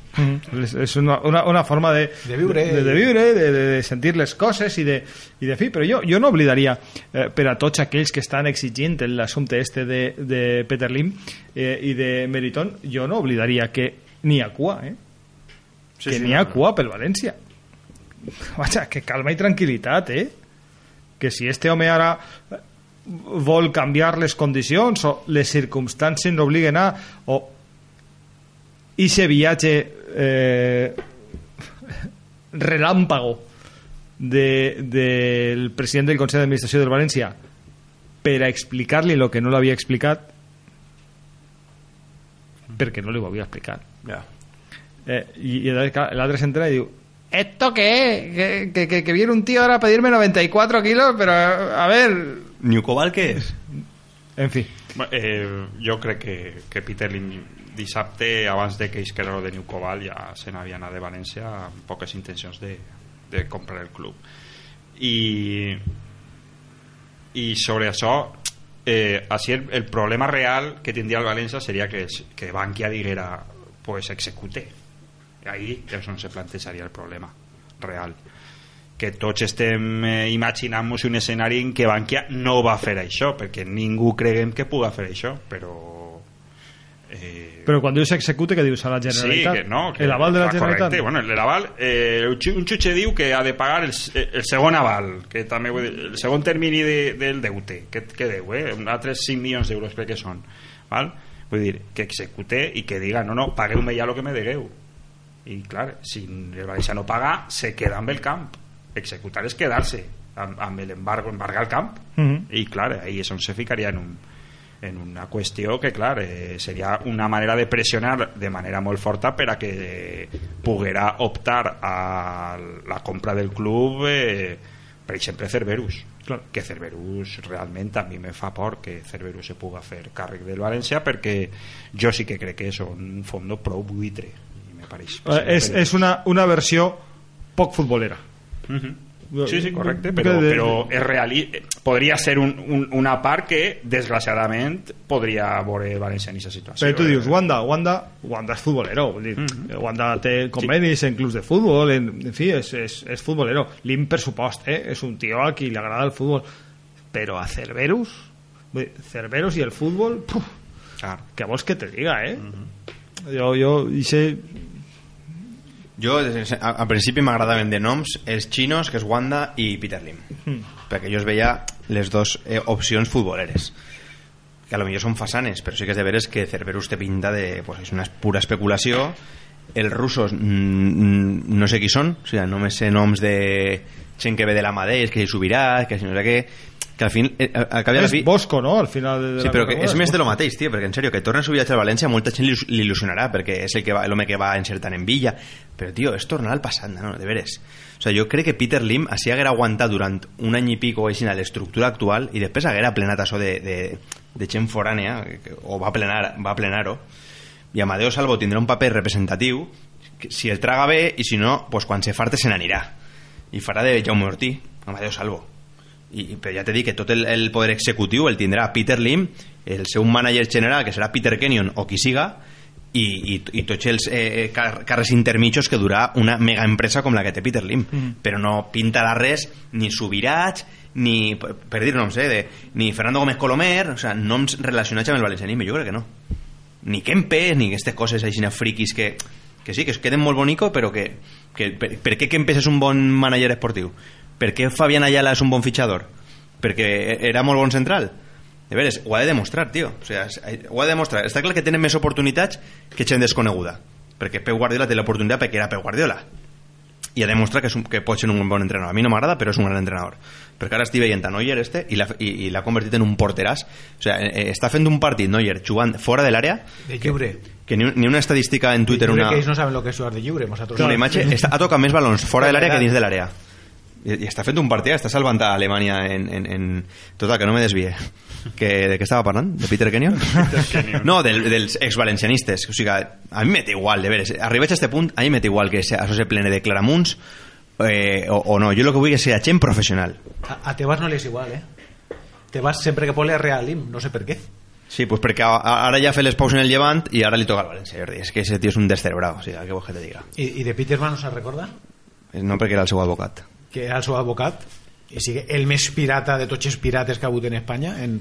Speaker 1: Es, es una, una, una forma de,
Speaker 4: De viure.
Speaker 1: de, de, viure, de, de, de sentir les coses i de, i de fi, però jo, jo no oblidaria eh, per a tots aquells que estan exigint l'assumpte este de, de Peter Lim eh, i de Meriton, jo no oblidaria que n'hi ha cua, eh?
Speaker 2: Sí,
Speaker 1: que
Speaker 2: sí,
Speaker 1: n'hi
Speaker 2: no,
Speaker 1: ha
Speaker 2: no.
Speaker 1: cua pel València vaja, que calma i tranquil·litat eh? que si este home ara vol canviar les condicions o les circumstàncies l'obliguen a o i ese viatge eh, relàmpago de, del president del Consell d'Administració del València per a explicar-li el que no l'havia explicat perquè no li ho havia explicat
Speaker 2: Ja.
Speaker 1: eh, i, i l'altre s'entra i diu ¿Esto qué? Que, que, que, que viene un tío ahora a pedirme 94 kilos, pero a ver...
Speaker 2: Newcobal què és?
Speaker 1: En fi.
Speaker 3: eh, jo crec que, que Peter Lim dissabte abans de que lo de Newcobal ja se n'havia anat de València amb poques intencions de, de comprar el club i i sobre això eh, així el, el problema real que tindria el València seria que, que Bankia diguera pues execute ahí és on se plantejaria el problema real. Que tots estem eh, imaginant-nos un escenari en què Bankia no va fer això perquè ningú creguem que puga fer això però eh,
Speaker 1: Però quan dius execute, que dius a la
Speaker 3: Sí,
Speaker 1: Generalitat?
Speaker 3: que no. Que,
Speaker 1: el aval de la Generalitat?
Speaker 3: Correcte. Bueno, l'aval, eh, un xu- un xutxe diu que ha de pagar el, s- el segon aval, que també dir, el segon termini de, del deute, que, que deu, eh? altres 5 milions d'euros crec que són. Val? Vull dir, que execute i que diga, no, no, pagueu-me ja el que me degueu. I clar, si el València no paga, se queda amb el camp. Executar és quedar-se amb, amb l'embargo, embargar el camp.
Speaker 1: Mhm.
Speaker 3: I clar, ahí és on se ficaria en un, en una qüestió que, clar, eh, seria una manera de pressionar de manera molt forta per a que poguera optar a la compra del club eh, per exemple Cerberus
Speaker 1: Clar.
Speaker 3: que Cerberus realment a mi me fa por que Cerberus se puga fer càrrec del València perquè jo sí que crec que és un fondo prou buitre i me pareix
Speaker 1: Eh, és, és una, una versió poc futbolera.
Speaker 3: Mhm. Sí, sí, correcte,
Speaker 1: Que
Speaker 3: però, però és reali... podria ser un, un, una part que, desgraciadament, podria veure València en aquesta situació.
Speaker 1: Però tu dius,
Speaker 3: eh?
Speaker 1: Wanda, Wanda, Wanda és futbolero. Vull dir,
Speaker 3: Mhm.
Speaker 1: Wanda té convenis en clubs de futbol, en, en fi, és, és, és futbolero. Lim, per supost, eh? és un tio a qui li agrada el futbol. Però a Cerberus, vull dir, Cerberus i el futbol, puf,
Speaker 3: Clar.
Speaker 1: què vols que te diga, eh?
Speaker 3: Mhm.
Speaker 1: Jo, jo, i sé...
Speaker 2: Jo, a, a principi m'agradaven de noms els xinos, que és Wanda i Peter Lim. Perquè jo es veia les dues eh, opcions futboleres. Que a lo millor són fasanes, però sí que és de veres que Cerberus té pinta de... Pues, és una pura especulació. Els russos mm, no sé qui són, o sigui, només sé noms de gent que ve de la Madeix, que si subirà, que si no sé què que al fin, eh, al cap i a la
Speaker 1: És
Speaker 2: fi
Speaker 1: Bosco, no?, al final de, de
Speaker 2: Sí, però que
Speaker 1: carrera,
Speaker 2: és més de lo mateix, tio, perquè en sèrio, que torna a subir a València molta gent li il·lusionarà, perquè és el que va- l'home que va encertant en Villa, però, tio, és tornar al passat, no, de veres. O sea, jo crec que Peter Lim així haguera aguantat durant un any i pico així a l'estructura actual i després haguera plenat això de, de, de gent forànea, o va plenar va plenar-ho, i Amadeo Salvo tindrà un paper representatiu que si el traga bé i si no, pues quan se farte se n'anirà. I farà de Jaume Ortí Amadeo Salvo i, però ja t'he dit que tot el, el poder executiu el tindrà Peter Lim, el seu manager general que serà Peter Kenyon o qui siga i, i, i tots els eh, car carres intermitjos que durà una mega empresa com la que té Peter Lim
Speaker 1: Mm.
Speaker 2: però no pintarà res ni Subirats ni, per dir noms eh, de, ni Fernando Gómez Colomer o sea, noms relacionats amb el valencianisme jo crec que no ni Kempes ni aquestes coses així friquis que, que sí, que es queden molt bonico però que, que per, per què Kempes és un bon manager esportiu? Per què Fabián Ayala és un bon fitxador? perquè era molt bon central? de veres, ho ha de demostrar, tio o sigui, es- ho ha de demostrar, està clar que tenen més oportunitats que gent desconeguda perquè Pep Guardiola té l'oportunitat perquè era Pep Guardiola i ha demostrat que, és un, que pot ser un bon entrenador. A mi no m'agrada, però és un gran entrenador. Perquè ara estic veient a Neuer este i l'ha convertit en un porteràs. O sigui, eh, està fent un partit Neuer jugant fora de l'àrea
Speaker 4: De lliure.
Speaker 2: que ni, un- ni una estadística en Twitter,
Speaker 4: creo
Speaker 2: una,
Speaker 4: que ellos no saben lo que es jugar de lliure. Nosaltres
Speaker 2: una imatge, està, ha tocat més balons fora de l'àrea que dins de l'àrea. I, I està fent un partit, està salvant a Alemanya en, en, en... Total, que no me desvie. Que, de què estava parlant? De Peter Kenyon? no, del, dels exvalencianistes. O sigui, a mi m'és igual, de veres. Arribats a este punt, a mi m'és igual que això se plene de claramunts eh, o, o no. Jo el que vull és ser gent professional.
Speaker 4: A, a Tebas no le es igual, ¿eh? Tebas siempre que pone Real Lim, no sé por qué.
Speaker 2: Sí, pues perquè a- a- ara ja ha fet les paus en el Llevant i ara li toca al València. Jordi. És que ese tio és un descerebrado, o sigui, què vols que te diga?
Speaker 4: ¿Y, y de Peterman no se recuerda?
Speaker 2: No perquè era el seu advocat.
Speaker 4: Que era el seu advocat i sigue el més pirata de tots els pirates que ha hagut en Espanya en,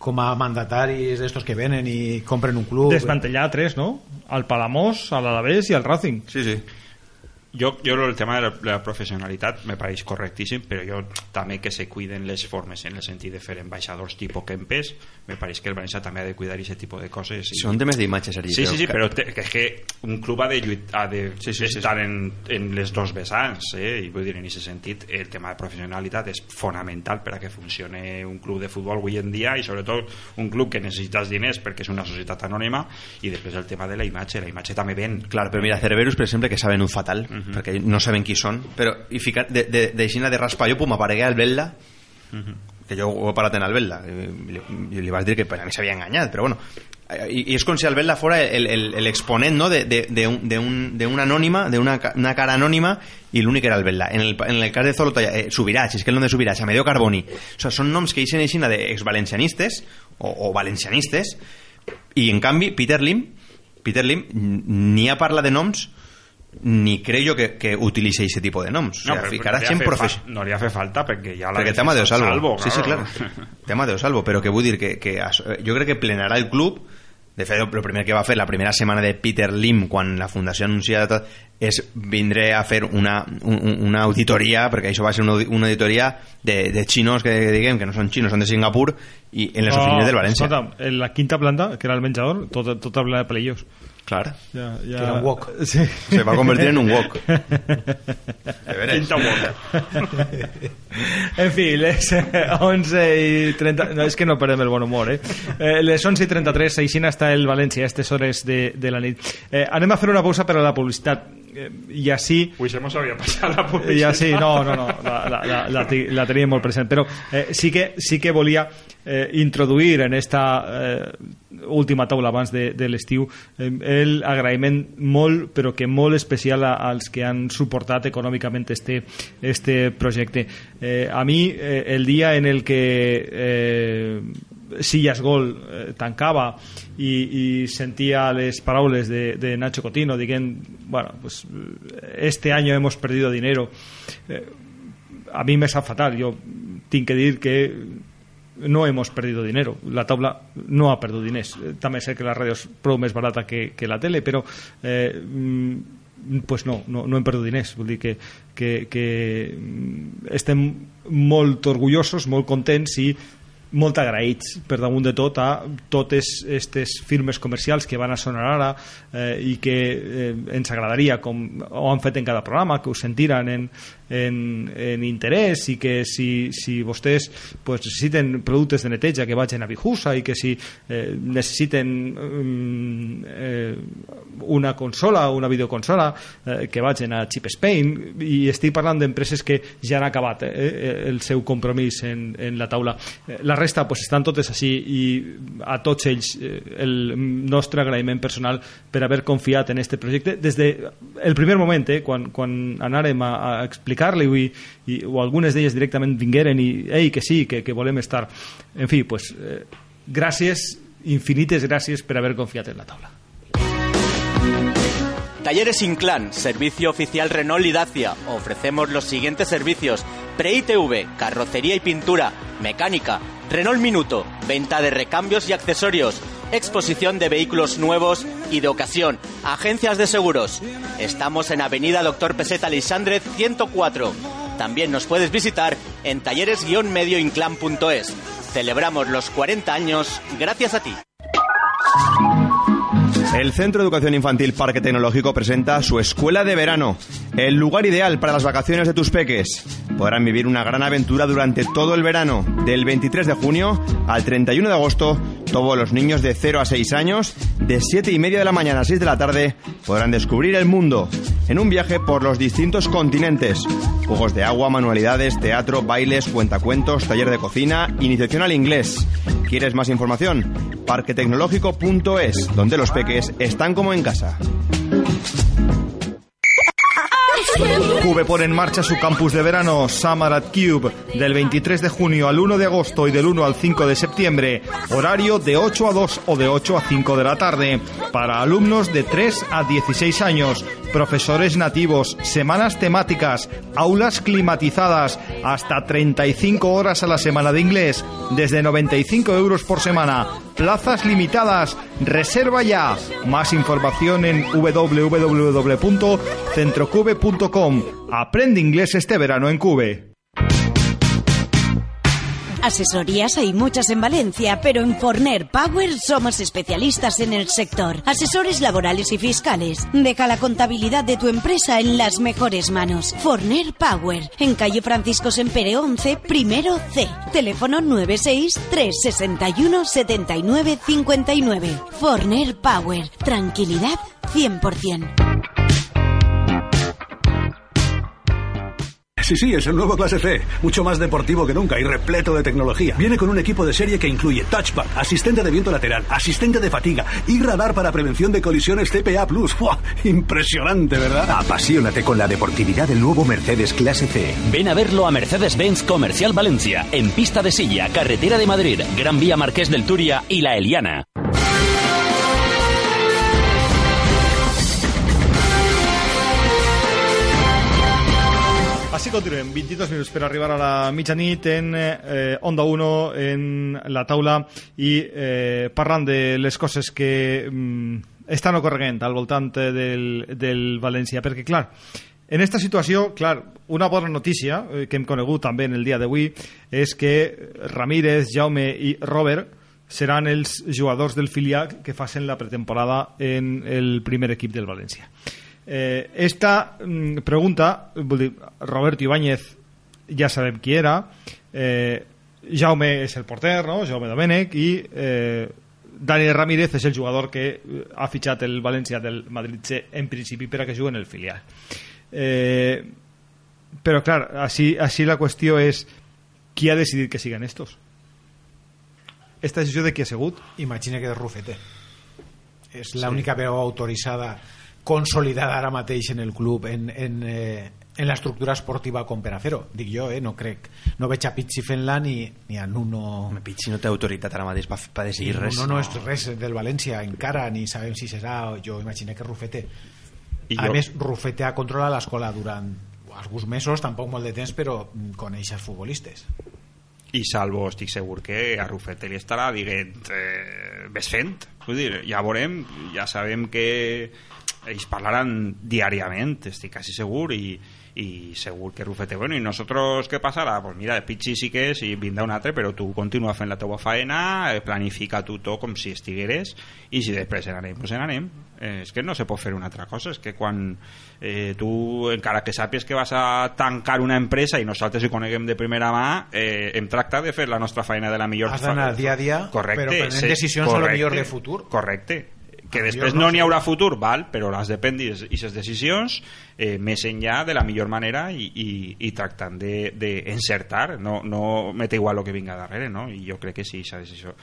Speaker 4: com a mandataris d'estos que venen i compren un club
Speaker 1: Desmantellar tres, no? Al Palamós, a l'Alavés i al Racing.
Speaker 2: Sí, sí.
Speaker 3: Jo, jo el tema de la, la professionalitat me pareix correctíssim, però jo també que se cuiden les formes en el sentit de fer ambaixadors tipus Kempes, me pareix que el València també ha de cuidar aquest tipus de coses. I...
Speaker 2: Són temes d'imatge, Sergi.
Speaker 3: Sí, sí, sí, però te, que és que un club ha de, lluit, ha de
Speaker 2: Sí, sí, sí,
Speaker 3: estar En, en les dos vessants, eh? i vull dir, en aquest sentit, el tema de professionalitat és fonamental per a que funcione un club de futbol avui en dia i sobretot un club que necessita els diners perquè és una societat anònima i després el tema de la imatge, la imatge també ven.
Speaker 2: Clar, però mira, Cerberus, per exemple, que saben un fatal, perquè no saben qui són, però i ficar, de, de, de, de, de raspallo, pum, aparegué al Vetla, que jo ho he parat en el Vetla, i li, i li vas dir que per a mi s'havia enganyat, però bueno, i, i és com si el Vetla fora el, el, el exponent no? de, de, de, un, de, un, de una anònima, de una, ca- una cara anònima, i l'únic era el Vetla. En el, en el cas de Zoloto, eh, Subirats, és que el nom de Subirats, Amedeo Carboni, o sea, són noms que eixen aixina d'exvalencianistes, o, o valencianistes, i en canvi Peter Lim Peter Lim ni ha parlat de noms ni crec jo que, que utilitzi aquest tipus de noms o ficarà gent professional
Speaker 3: No li ha fet falta perquè ja la
Speaker 2: perquè tema de salvo. sí, sí,
Speaker 3: claro.
Speaker 2: clar. tema de salvo, però que vull dir que, que jo crec que plenarà el club de fet, el primer que va fer la primera setmana de Peter Lim quan la fundació anunciava tot és vindré a fer una, un, una auditoria perquè això va ser una, una auditoria de, de xinos que diguem que no són xinos, són de Singapur i en les oficines del València
Speaker 1: Escolta, en la quinta planta, que era el menjador, tot, tot de playoffs.
Speaker 2: Clar,
Speaker 1: Ja, ja...
Speaker 4: Que era un wok.
Speaker 1: Sí.
Speaker 2: se va convertir en un wok de veres
Speaker 3: Quinta boca.
Speaker 1: En fi, les 11 i 30... No, és que no perdem el bon humor, eh? eh les 11 i 33, així està el València a aquestes hores de, de la nit. Eh, anem a fer una pausa per a la publicitat. Eh, i així
Speaker 3: Ui, se mos havia passat la publicitat.
Speaker 1: sí, no, no, no la, la, la, la, la tenia molt present però eh, sí, que, sí que volia eh, introduir en esta eh, última taula abans de, de l'estiu eh, el agraïment molt però que molt especial a, als que han suportat econòmicament este, este projecte eh, a mi eh, el dia en el que eh, Sillas Gol eh, tancava i, i sentia les paraules de, de Nacho Cotino dient, bueno, pues este año hemos perdido dinero eh, a mí me sap fatal. Yo tinc que dir que no hemos perdido dinero. La taula no ha perdut diners Eh, també sé que la ràdio és prou més barata que, que la tele però eh, pues no, no, no hem perdut diners vull dir que, que, que mm, estem molt orgullosos molt contents i molt agraïts per damunt de tot a totes aquestes firmes comercials que van a sonar ara eh, i que eh, ens agradaria com ho han fet en cada programa que ho sentiran en, en, en interès i que si, si vostès pues, necessiten productes de neteja que vagin a Bijusa i que si eh, necessiten mm, eh, una consola una videoconsola eh, que vagin a Chip Spain i estic parlant d'empreses que ja han acabat eh, el seu compromís en, en la taula. Eh, la resta pues, estan totes així i a tots ells eh, el nostre agraïment personal per haver confiat en este projecte. Des del de primer moment eh, quan, quan anàrem a, a explicar-li i, i, o algunes d'elles directament vingueren i ei, que sí, que, que volem estar en fi, pues, eh, infinites gràcies per haver confiat en la taula.
Speaker 5: Talleres Inclán, servicio oficial Renault y Dacia. Ofrecemos los siguientes servicios: pre-ITV, carrocería y pintura, mecánica, Renault Minuto, venta de recambios y accesorios, exposición de vehículos nuevos y de ocasión, agencias de seguros. Estamos en Avenida Doctor Peseta Lisandrez 104. También nos puedes visitar en talleres-medioinclán.es. Celebramos los 40 años gracias a ti.
Speaker 2: El Centro de Educación Infantil Parque Tecnológico presenta su Escuela de Verano, el lugar ideal para las vacaciones de tus peques. Podrán vivir una gran aventura durante todo el verano, del 23 de junio al 31 de agosto. Todos los niños de 0 a 6 años, de 7 y media de la mañana a 6 de la tarde, podrán descubrir el mundo en un viaje por los distintos continentes. Juegos de agua, manualidades, teatro, bailes, cuentacuentos, taller de cocina, iniciación al inglés. ¿Quieres más información? parquetecnológico.es, donde los peques están como en casa.
Speaker 1: Cube pone en marcha su campus de verano Summer at Cube del 23 de junio al 1 de agosto y del 1 al 5 de septiembre. Horario de 8 a 2 o de 8 a 5 de la tarde. Para alumnos de 3 a 16 años. Profesores nativos, semanas temáticas, aulas climatizadas, hasta 35 horas a la semana de inglés, desde 95 euros por semana. Plazas limitadas. Reserva ya. Más información en www.centrocube.com. Aprende inglés este verano en Cube.
Speaker 6: Asesorías hay muchas en Valencia, pero en Forner Power somos especialistas en el sector. Asesores laborales y fiscales. Deja la contabilidad de tu empresa en las mejores manos. Forner Power, en calle Francisco Sempere 11, primero C. Teléfono 96 361 79 59. Forner Power, tranquilidad 100%.
Speaker 7: Sí, sí, es el nuevo Clase C. Mucho más deportivo que nunca y repleto de tecnología. Viene con un equipo de serie que incluye touchpad, asistente de viento lateral, asistente de fatiga y radar para prevención de colisiones CPA+. ¡Fua! Impresionante, ¿verdad?
Speaker 8: Apasionate con la deportividad del nuevo Mercedes Clase C.
Speaker 9: Ven a verlo a Mercedes-Benz Comercial Valencia, en pista de silla, carretera de Madrid, Gran Vía Marqués del Turia y La Eliana.
Speaker 1: Així continuem, 22 minuts per arribar a la mitjanit en eh, Onda 1, en la taula i eh, parlant de les coses que mm, estan ocorregent al voltant del, del València, perquè clar, en aquesta situació, clar, una bona notícia eh, que hem conegut també en el dia d'avui és que Ramírez, Jaume i Robert seran els jugadors del filial que facin la pretemporada en el primer equip del València. Eh, esta mm, pregunta, dir, Roberto Ibáñez ja sabem qui era, eh, Jaume és el porter, no? Jaume Domènech, i eh, Dani Ramírez és el jugador que eh, ha fitxat el València del Madrid C en principi per a que jugui en el filial eh, però clar, així, així la qüestió és qui ha decidit que siguen estos esta decisió de qui ha sigut
Speaker 4: Imagina que de Rufete. És l'única veu autoritzada consolidada ara mateix en el club en, en, eh, en l'estructura esportiva com per a fer-ho. Dic jo, eh, no crec. No veig a Pizzi fent-la ni, ni a Nuno...
Speaker 2: Pichi no té autoritat ara mateix per, per decidir res.
Speaker 4: No, no és res del València encara, ni sabem si serà. Jo imagino que Rufete.
Speaker 3: I
Speaker 4: a
Speaker 3: jo-
Speaker 4: més, Rufete ha controlat l'escola durant alguns mesos, tampoc molt de temps, però coneix els futbolistes.
Speaker 3: i salvo estic segur que a Rufete li estarà dient eh, ves fent vull dir, ja veurem, ja sabem que ells parlaran diàriament estic quasi segur i, i segur que Rufete, bueno, i nosotros què passarà? Pues mira, Pichi sí que és i vindrà un altre, però tu continua fent la teua faena eh, planifica tu tot com si estigueres i si després en anem, pues en anem eh, és que no se pot fer una altra cosa és que quan eh, tu encara que sàpies que vas a tancar una empresa i nosaltres hi coneguem de primera mà eh, hem tractat de fer la nostra feina de la millor
Speaker 4: Has d'anar dia a dia,
Speaker 3: correcte,
Speaker 4: però prenent decisions a lo
Speaker 3: correcte,
Speaker 4: millor de futur.
Speaker 3: correcte que després no n'hi haurà futur, val, però les de prendre aquestes decisions eh, més enllà de la millor manera i, i, i tractant d'encertar, no, no mete igual el que vinga darrere, no? I jo crec que sí, s'ha decisió,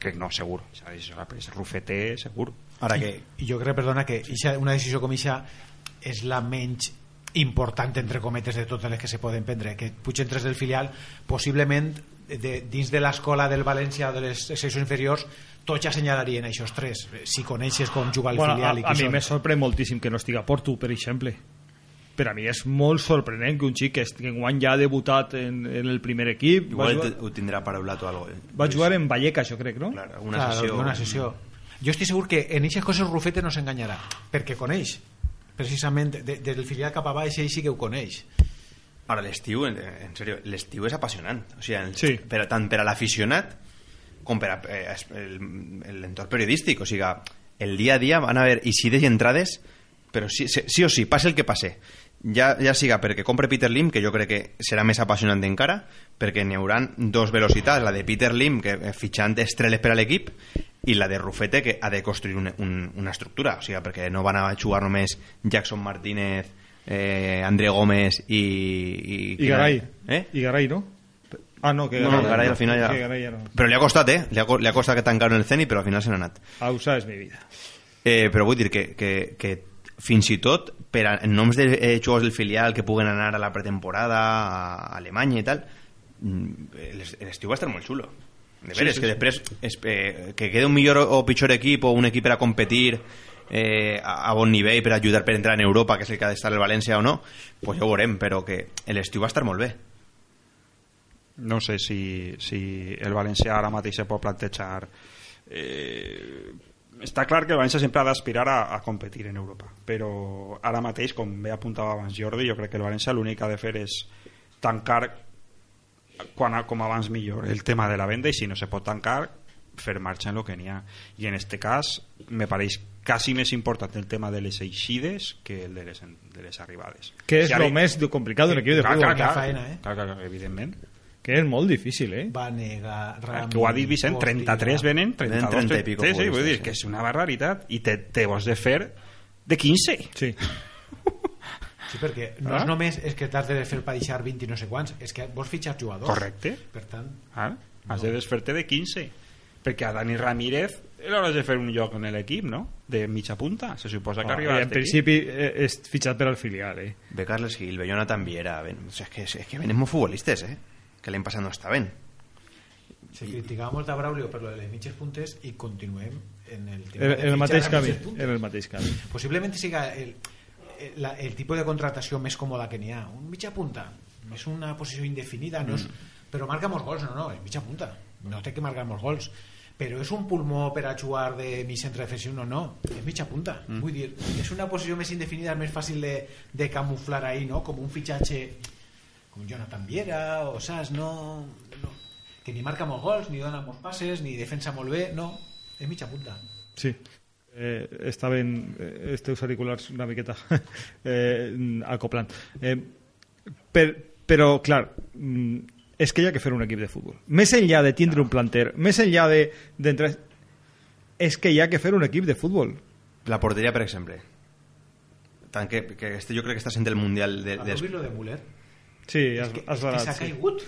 Speaker 3: crec no, segur, s'ha decisió la presa, Rufete, segur.
Speaker 2: Ara que...
Speaker 4: I jo crec, perdona, que ixa, una decisió com ixa és la menys important, entre cometes, de totes les que se poden prendre. Que pugen tres del filial, possiblement, de, dins de l'escola del València o de les seccions inferiors, tots ja assenyalarien aquests tres. Si coneixes com juga el
Speaker 1: bueno, a,
Speaker 4: filial i
Speaker 1: a
Speaker 4: qui
Speaker 1: mi
Speaker 4: són.
Speaker 1: me sorprèn moltíssim que no estiga Porto, per exemple per a mi és molt sorprenent que un xic que, enguany ja ha debutat en, en el primer equip va
Speaker 2: Igual
Speaker 1: jugar,
Speaker 2: ho tindrà paraulat o algo. eh?
Speaker 1: va jugar en Vallecas, jo crec, no?
Speaker 2: Clar, alguna
Speaker 4: Clar,
Speaker 2: sessió...
Speaker 4: Una sessió. Jo estic segur que en aquestes coses Rufete no s'enganyarà, perquè coneix precisament de, del filial cap a baix ell sí que ho coneix
Speaker 2: Ara, l'estiu, en, en sèrio, l'estiu és apassionant. O sigui, el,
Speaker 1: Sí.
Speaker 2: per, tant per a l'aficionat com per a eh, l'entorn periodístic. O sigui, el dia a dia van haver eixides i entrades, però sí, sí, sí o sí, passe el que passe. Ja, ja siga perquè compre Peter Lim, que jo crec que serà més apassionant encara, perquè n'hi hauran dos velocitats, la de Peter Lim, que fitxant estreles per a l'equip, i la de Rufete, que ha de construir un, un, una estructura, o sigui, perquè no van a jugar només Jackson Martínez, eh, André Gómez i... I,
Speaker 1: I Garay.
Speaker 2: Eh?
Speaker 1: I Garay, no? Ah, no, que
Speaker 2: No,
Speaker 1: Garay,
Speaker 2: no, Garay al final ja...
Speaker 1: Que Garay ja no.
Speaker 2: Però li ha costat, eh? Li ha, li ha costat que tancar el Zenit, però al final se n'ha anat.
Speaker 1: Ausa és mi vida.
Speaker 2: Eh, però vull dir que, que, que fins i tot per a en noms de eh, jugadors del filial que puguen anar a la pretemporada a Alemanya i tal mm, l'es- l'estiu va estar molt xulo de veres,
Speaker 1: sí,
Speaker 2: que
Speaker 1: sí.
Speaker 2: després es, eh, que quede un millor o pitjor equip o un equip per a competir eh, a, a bon nivell per ajudar per entrar en Europa que és el que ha d'estar el València o no pues ja ho veurem, però que l'estiu va estar molt bé.
Speaker 3: No sé si, si el València ara mateix se pot plantejar eh, està clar que el València sempre ha d'aspirar a, a competir en Europa però ara mateix, com bé apuntava abans Jordi, jo crec que el València l'únic que ha de fer és tancar quan, com abans millor el tema de la venda i si no se pot tancar fer marxa en el que n'hi ha. I en este cas me pareix quasi més important el tema de les eixides que el de les, de les arribades
Speaker 1: Que és
Speaker 3: Si ara-
Speaker 1: més complicat d'un equip de
Speaker 3: Clar,
Speaker 1: futbol.
Speaker 3: clar, clar,
Speaker 4: faena, eh?
Speaker 3: clar, clar, clar, evidentment
Speaker 1: Que és molt difícil, eh?
Speaker 4: Vanega, Rami,
Speaker 3: que ho ha dit Vicent,
Speaker 4: Postiga.
Speaker 3: 33 venen, 32,
Speaker 2: 30 i pico
Speaker 3: sí, sí, vull dir que és una barbaritat i te, te vols de fer de 15
Speaker 1: Sí.
Speaker 4: Sí, perquè no
Speaker 3: Ah?
Speaker 4: és només és que t'has de fer per deixar 20 i no sé quants, és que vols fitxar jugadors.
Speaker 3: correcte
Speaker 4: Per tant,
Speaker 3: ah? has de desfer-te de 15 perquè a Dani Ramírez l'hauràs de fer un lloc en l'equip no? de mitja punta, se suposa que
Speaker 1: Ah,
Speaker 3: arribarà
Speaker 1: en principi eh, és fitxat per al filial, eh?
Speaker 2: Ve Carles Gil, ve Jonathan Viera ven, o sea, es, que, es que venen molt futbolistes eh? que l'any passat no està ben
Speaker 4: se criticava molt a Braulio per lo de les mitges puntes i continuem en el tema
Speaker 1: En, el mateix camí. En el mateix camí.
Speaker 4: Possiblement siga el, el, la, el tipus de contratació més còmoda que n'hi ha. Un mitja punta, és una posició indefinida, no és, però marca molts gols, no, no, és mitja punta. No té que marcar molts gols. Però és un pulmó per a jugar de mig centre defensiu, no, no, és mitja punta. Mm. Vull dir, és una posició més indefinida, és més fàcil de, de camuflar ahí, no? Com un fitxatge com Jonathan Viera, o saps, no, no, que ni marca molts gols, ni dona molts passes, ni defensa molt bé, no, és mitja punta.
Speaker 1: Sí. Eh, estaven eh, els teus auriculars una miqueta eh, acoplant. Eh, per, però, clar, mm, és que hi ha que fer un equip de futbol. Més enllà de tindre un planter, més enllà de d'entrar... és que hi ha que fer un equip de futbol.
Speaker 2: La porteria, per exemple. Tant que, que este jo crec que està sent el Mundial de,
Speaker 4: ¿Has
Speaker 2: dels...
Speaker 4: vist lo de Müller?
Speaker 1: Sí, has,
Speaker 4: Que, és que s'ha
Speaker 1: sí.
Speaker 4: caigut.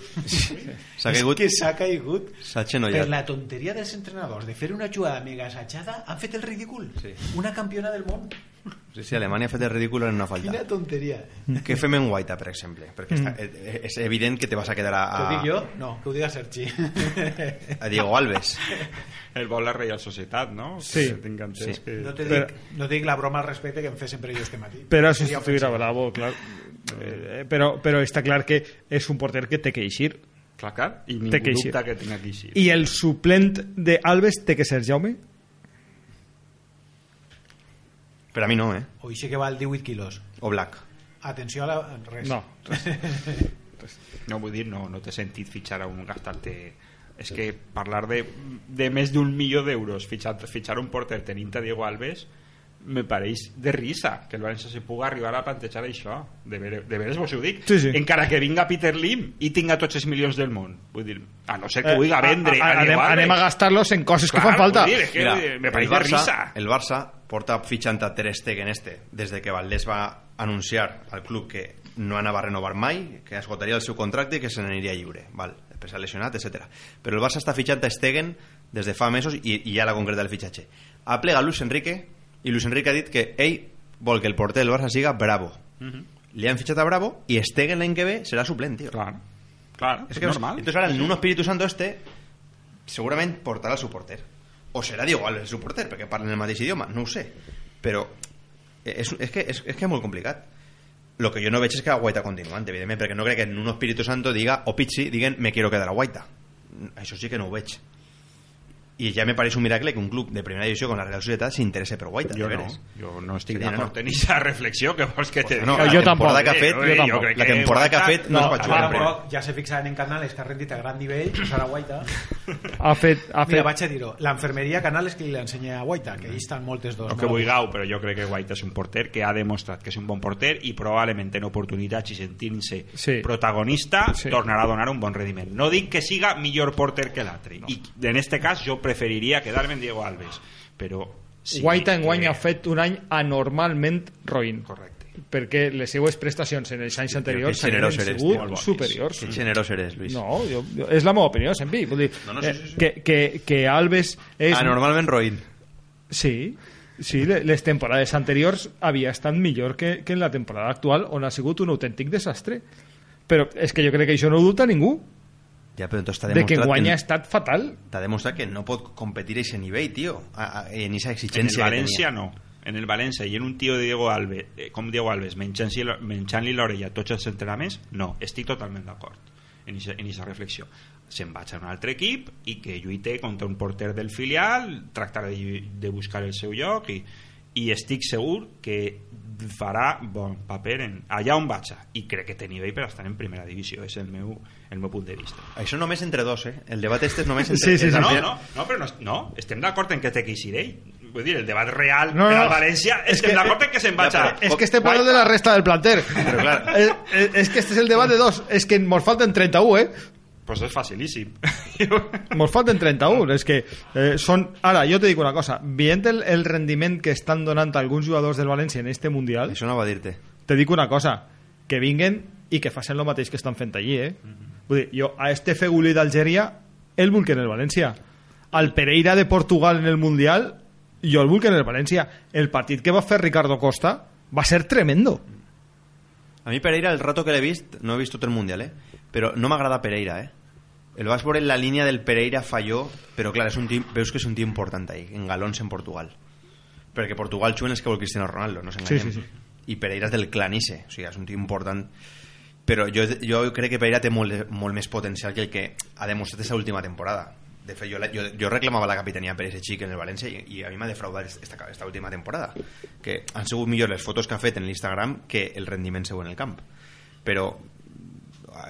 Speaker 2: S'ha caigut,
Speaker 4: És que s'ha caigut.
Speaker 2: s'ha
Speaker 4: Per
Speaker 2: xenollat.
Speaker 4: la tonteria dels entrenadors de fer una jugada mega assajada han fet el ridícul.
Speaker 2: Sí.
Speaker 4: Una campiona del món.
Speaker 2: Sí, sí, Alemanya ha fet el ridícul en una falta.
Speaker 4: Quina tonteria.
Speaker 2: Què fem en Guaita, per exemple? Perquè està, eh, és evident que te vas a quedar a,
Speaker 4: Que ho dic jo? No, que ho diga Sergi.
Speaker 2: a Diego Alves.
Speaker 3: El vol la Reial Societat, no?
Speaker 1: Sí.
Speaker 3: Que
Speaker 2: Sí.
Speaker 3: que...
Speaker 4: No te
Speaker 1: Però-
Speaker 4: dic, no te dic la broma al respecte que em fe sempre jo este matí.
Speaker 1: Però substituir a. Bravo, clar. Eh, però, però està clar que és un porter que té que eixir.
Speaker 3: Clar, clar, i ningú
Speaker 1: Té que eixir.
Speaker 3: dubta que tinga que eixir.
Speaker 1: I el suplent de Alves té que ser Jaume?
Speaker 2: Per a mi no, eh?
Speaker 4: O ixe que val 18 quilos.
Speaker 2: O Black.
Speaker 4: Atenció a la... Res.
Speaker 1: No.
Speaker 3: No, vull dir, no, no té sentit fitxar a un gastar-te... És que parlar de, de més d'un milió d'euros fitxar, fitxar un porter tenint a Diego Alves me pareix de risa que el València se puga arribar a plantejar això de, ver, de veres vos ho dic
Speaker 1: Sí, sí.
Speaker 3: encara que vinga Peter Lim i tinga tots els milions del món vull dir, a no ser que ho vulgui
Speaker 1: Eh,
Speaker 3: vendre
Speaker 1: a- a-
Speaker 3: a,
Speaker 1: anem, anem a gastar-los en coses que
Speaker 3: Clar,
Speaker 1: fan falta.
Speaker 3: dir, que
Speaker 2: Mira,
Speaker 3: me
Speaker 2: el
Speaker 3: pareix de
Speaker 2: Barça,
Speaker 3: risa
Speaker 2: el Barça porta fitxant a Ter Stegen este des de que Valdés va anunciar al club que no anava a renovar mai, que esgotaria el seu contracte i que se n'aniria lliure. Val, després s'ha lesionat, etc. Però el Barça està fitxant a Stegen des de fa mesos i, i ja l'ha concretat el fitxatge. Ha plegat Luis Enrique i Luis Enrique ha dit que ell vol que el porter del Barça siga Bravo. Li han fitxat a Bravo i Stegen l'any que ve serà suplent, tio.
Speaker 3: clar, clar,
Speaker 2: Es que
Speaker 3: normal
Speaker 2: Entonces ahora en un Espíritu Santo este segurament portarà el seu porter. O serà Diego Alves el seu porter, perquè parlen el mateix idioma, no ho sé. Però és, és, que, és, és que és molt complicat. Lo que jo no veig és que la Guaita continuant, evidentment, perquè no crec que en un Espíritu Santo diga, o Pizzi, diguen, me quiero quedar a Guaita. Això sí que no ho veig. I ja me pareix un miracle que un club de primera divisió con la Real Societat s'interesse per Guaita,
Speaker 3: jo no, jo no estic
Speaker 2: no,
Speaker 3: d'acord
Speaker 2: no.
Speaker 3: en aquesta reflexió que vols que te
Speaker 2: No, la
Speaker 1: Jo
Speaker 2: temporada
Speaker 1: tampoc,
Speaker 2: que ha fet,
Speaker 1: eh,
Speaker 3: jo tampoc.
Speaker 2: la temporada que ha fet no,
Speaker 1: No,
Speaker 2: es va jugar.
Speaker 4: ja se fixaven en Canales que ha rendit a gran nivell, pues ara Guaita.
Speaker 1: Ha fet, ha
Speaker 4: Mira,
Speaker 1: fet,
Speaker 4: vaig a dir-ho. L'enfermeria Canales que li ensenya a Guaita, que ahí estan moltes dos.
Speaker 3: No que vulgueu, però jo crec que White és un porter que ha demostrat que és un bon porter i probablement en oportunitats i sentint-se
Speaker 1: Sí.
Speaker 3: protagonista
Speaker 1: Sí.
Speaker 3: tornarà a donar un bon rendiment. No dic que siga millor porter que l'altre. I en este cas jo preferiria quedar-me en Diego Alves. Però sí
Speaker 1: Guaita en
Speaker 3: que-
Speaker 1: ha fet un any anormalment roïn.
Speaker 3: Correcte.
Speaker 1: Perquè les seues prestacions en els anys anteriors
Speaker 2: eres,
Speaker 1: sigut
Speaker 2: bones.
Speaker 1: superiors.
Speaker 2: Que generós eres, Luis.
Speaker 1: No, jo, jo, és la meva opinió, sempre. Vull dir,
Speaker 2: No, no, sí,
Speaker 1: eh,
Speaker 2: sí, sí.
Speaker 1: Que, que, que Alves és...
Speaker 2: Ah, normalment roïn.
Speaker 1: Sí, sí, le- les temporades anteriors havia estat millor que, que en la temporada actual, on ha sigut un autèntic desastre. Però és que jo crec que això no ho dubta ningú,
Speaker 2: Ja, però entonces t'ha
Speaker 1: de que
Speaker 2: demostrat
Speaker 1: guanya ha
Speaker 2: que,
Speaker 1: estat fatal.
Speaker 2: t'ha demostrat que no pot competir a ese nivell, tio, a, a, en esa
Speaker 3: En el
Speaker 2: exigència
Speaker 3: València no. En el València i en un tio de Diego Alves, eh, com Diego Alves, menjant-li menjant l'orella a tots els entrenaments, no, estic totalment d'acord en aquesta reflexió. Se'n vaig a un altre equip i que lluite contra un porter del filial, tractarà de, de buscar el seu lloc i, i estic segur que farà bon paper en, allà on vaig i crec que té nivell per estar en primera divisió és el meu, el meu punt de vista
Speaker 2: Això només entre dos, eh? El debat este és només entre...
Speaker 1: Sí, sí, sí.
Speaker 3: no, no, no, però no, no estem d'acord en que té que eixir ell vull dir, el debat real
Speaker 1: No,
Speaker 3: per
Speaker 1: no,
Speaker 3: al València
Speaker 1: és
Speaker 3: estem
Speaker 1: que-
Speaker 3: d'acord en que se'n vaig
Speaker 2: Ja,
Speaker 3: a...
Speaker 2: però-
Speaker 1: És que estem parlant de la resta del planter.
Speaker 2: Però clar.
Speaker 1: És, és, és que este és el debat de dos. És que ens falten 31, eh?
Speaker 3: Pues és facilíssim
Speaker 1: Ens falten 31. És que eh, són... Ara, jo te dic una cosa. Vient el, el rendiment que estan donant alguns jugadors del València en este Mundial,
Speaker 2: Això no va dir-te.
Speaker 1: te dic una cosa. Que vinguen i que facin el mateix que estan fent allí, eh? Vull dir, jo a este Fegulí d'Algèria el vull que en el València. Al Pereira de Portugal en el Mundial jo el vull que en el València. El partit que va fer Ricardo Costa va ser tremendo.
Speaker 2: A mi Pereira, el rato que l'he vist, no he vist tot el Mundial, eh? Però no m'agrada Pereira, eh? El vas veure en la línia del Pereira falló, però clar, és un team, veus que és un team important ahí, en galons en Portugal. Perquè Portugal juguen els que vol Cristiano Ronaldo, no s'enganyem.
Speaker 1: Sí, sí, sí.
Speaker 2: I Pereira és del Clanice, o sigui, és un team important. Però jo, jo crec que Pereira té molt, molt més potencial que el que ha demostrat aquesta última temporada. De fet, jo, jo, jo reclamava la capitania per ese xic en el València i, i a mi m'ha defraudat esta, esta última temporada. Que han sigut millor les fotos que ha fet en l'Instagram que el rendiment seu en el camp. Però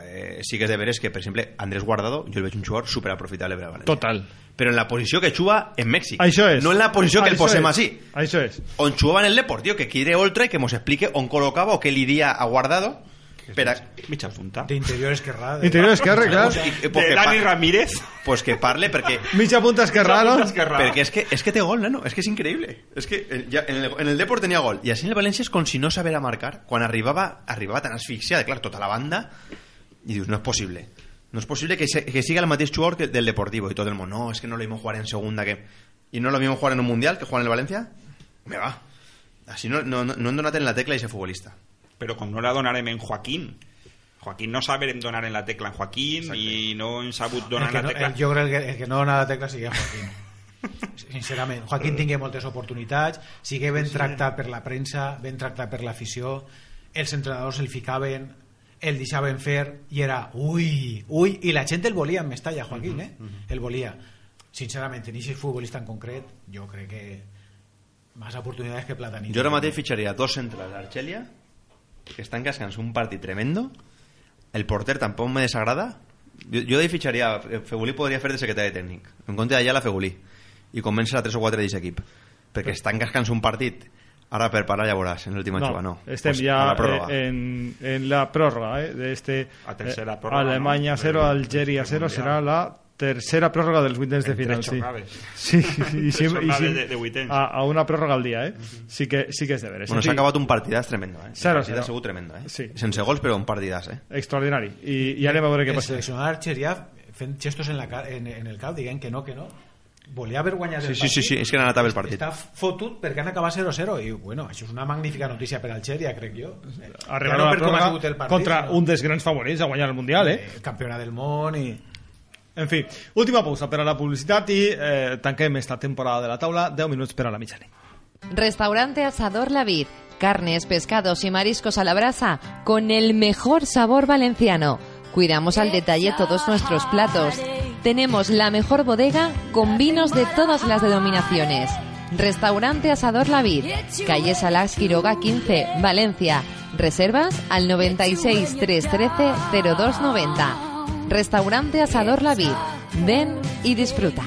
Speaker 2: eh, sí que és de veres que, per exemple, Andrés Guardado jo el veig un jugador superaprofitable per al València.
Speaker 1: Total.
Speaker 2: Però en la posició que juga en Mèxic.
Speaker 1: Això és.
Speaker 2: No en la posició que el
Speaker 1: Això
Speaker 2: posem
Speaker 1: és.
Speaker 2: així.
Speaker 1: Això és.
Speaker 2: On jugava en el Deport, tio, que quiere Oltra i que mos explique on col·locava o què li dia a Guardado Per a...
Speaker 3: Mitja punta.
Speaker 4: D'interior esquerrà. de-
Speaker 1: Interior esquerre, clar.
Speaker 2: I, i,
Speaker 3: De
Speaker 2: porque
Speaker 3: Dani Ramírez.
Speaker 2: Pues que parle perquè
Speaker 1: Mitja punta esquerrà, no?
Speaker 2: Perquè és que, és que té gol, nano. És que és increïble. És que eh, ja, en, el, en el Deport tenia gol. I així en el València és com si no sabera marcar. Quan arribava, arribava tan asfixiada, clar, tota la banda, i dius, no és possible. No és possible que, se, que siga el mateix jugador que del Deportivo. I tot el món, no, és que no lo mismo jugar en segunda que... I no lo mismo jugar en un Mundial que jugar en el Valencia? Me va. Així no, no, no, no han donat en la tecla i ser futbolista.
Speaker 3: Però com no la donarem en Joaquín. Joaquín no sabrem donar en la tecla en Joaquín
Speaker 2: Exacte.
Speaker 3: i no hem sabut donar en
Speaker 4: no,
Speaker 3: la tecla...
Speaker 4: el, jo crec que el que no dona la tecla sigui Joaquín. Sincerament, Joaquín tingué moltes oportunitats, sigué ben tractat per la premsa, ben tractat per l'afició, els entrenadors el ficaven, el deixaven fer i era ui, ui, i la gent el volia en Mestalla, Joaquín, eh? El volia. Sincerament, en aquest futbolista en concret, jo crec que més oportunitats que Platanito.
Speaker 2: Jo ara mateix fitxaria dos centrals d'Argelia que estan cascant un partit tremendo el porter tampoc me desagrada jo, jo d'ahir fitxaria Fegulí podria fer de secretari tècnic en compte d'allà la Fegulí i convèncer a 3 o 4 d'aquest equip perquè estan cascant un partit ara per parar ja veuràs en l'última
Speaker 1: No,
Speaker 2: jugada no
Speaker 1: estem
Speaker 2: Pues
Speaker 1: ya
Speaker 2: a la pròrroga.
Speaker 1: eh, en, en la prórroga eh, de este
Speaker 3: La tercera
Speaker 1: eh,
Speaker 3: prórroga,
Speaker 1: Alemania
Speaker 3: ¿no?
Speaker 1: 0,
Speaker 3: Del-
Speaker 1: Algeria
Speaker 3: del
Speaker 1: 0
Speaker 3: Mundial.
Speaker 1: será la tercera prórroga dels vuitens de final sí. sí, sí, sí, i siempre-
Speaker 3: de- de vuitens.
Speaker 1: a, a una prórroga al dia eh? sí, que, sí que és de veres
Speaker 2: bueno,
Speaker 1: En
Speaker 2: s'ha acabat un partidàs tremendo eh?
Speaker 1: Zero, zero.
Speaker 2: segur tremendo eh?
Speaker 1: Sí.
Speaker 2: sense gols però un partidàs eh?
Speaker 1: extraordinari i, i anem a veure què passa
Speaker 4: seleccionador Argeria fent gestos en, la, en, en el cap dient que no, que no volia haver guanyat
Speaker 2: Sí,
Speaker 4: el
Speaker 2: sí,
Speaker 4: partit
Speaker 2: sí, sí, és que han anat a el partit.
Speaker 4: està fotut perquè han acabat 0-0 i bueno, això és una magnífica notícia per Algèria crec jo
Speaker 1: arribar
Speaker 4: Ja no
Speaker 1: a la
Speaker 4: per com ha
Speaker 1: pròrroga
Speaker 4: sigut el partit,
Speaker 1: contra un dels grans favorits a guanyar el Mundial eh?
Speaker 4: eh, campiona del món i
Speaker 1: en fi, última pausa per a la publicitat i eh, tanquem esta temporada de la taula 10 minuts per a la mitjanit
Speaker 10: Restaurante Asador La Vid. Carnes, pescados y mariscos a la brasa con el mejor sabor valenciano. Cuidamos al detalle todos nuestros platos. Tenemos la mejor bodega con vinos de todas las denominaciones. Restaurante Asador La Vid. Calle Salás Quiroga 15, Valencia. Reservas al 96 313 0290. Restaurante Asador La Vid. Ven y disfruta.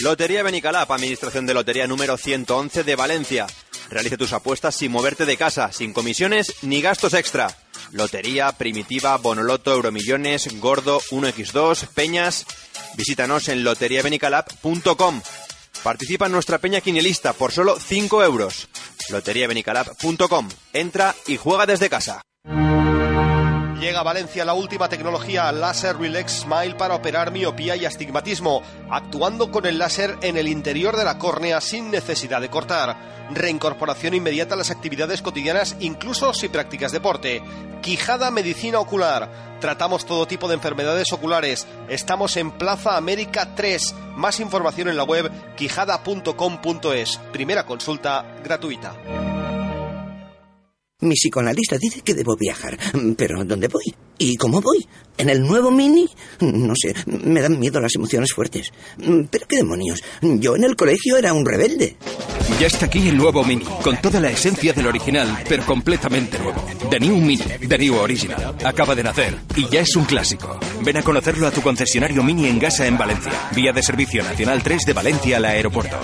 Speaker 2: Lotería Benicalap, Administración de Lotería número 111 de Valencia. Realice tus apuestas sin moverte de casa, sin comisiones ni gastos extra. Lotería, Primitiva, Bonoloto, Euromillones, Gordo, 1x2, Peñas. Visítanos en loteriabenicalap.com. Participa en nuestra peña quinielista por solo 5 euros. loteriabenicalap.com. Entra y juega desde casa.
Speaker 11: Llega a Valencia la última tecnología Láser Relax Smile para operar miopía y astigmatismo, actuando con el láser en el interior de la córnea sin necesidad de cortar. Reincorporación inmediata a las actividades cotidianas, incluso si practicas deporte. Quijada Medicina Ocular. Tratamos todo tipo de enfermedades oculares. Estamos en Plaza América 3. Más información en la web quijada.com.es. Primera consulta gratuita.
Speaker 12: Mi psicoanalista dice que debo viajar. Pero ¿dónde voy? ¿Y cómo voy? ¿En el nuevo Mini? No sé, me dan miedo las emociones fuertes. Pero qué demonios, yo en el colegio era un rebelde.
Speaker 13: Ya está aquí el nuevo Mini, con toda la esencia del original, pero completamente nuevo. The New Mini, The New Original. Acaba de nacer y ya es un clásico. Ven a conocerlo a tu concesionario Mini en Gasa en Valencia. Vía de Servicio Nacional 3 de Valencia al aeropuerto.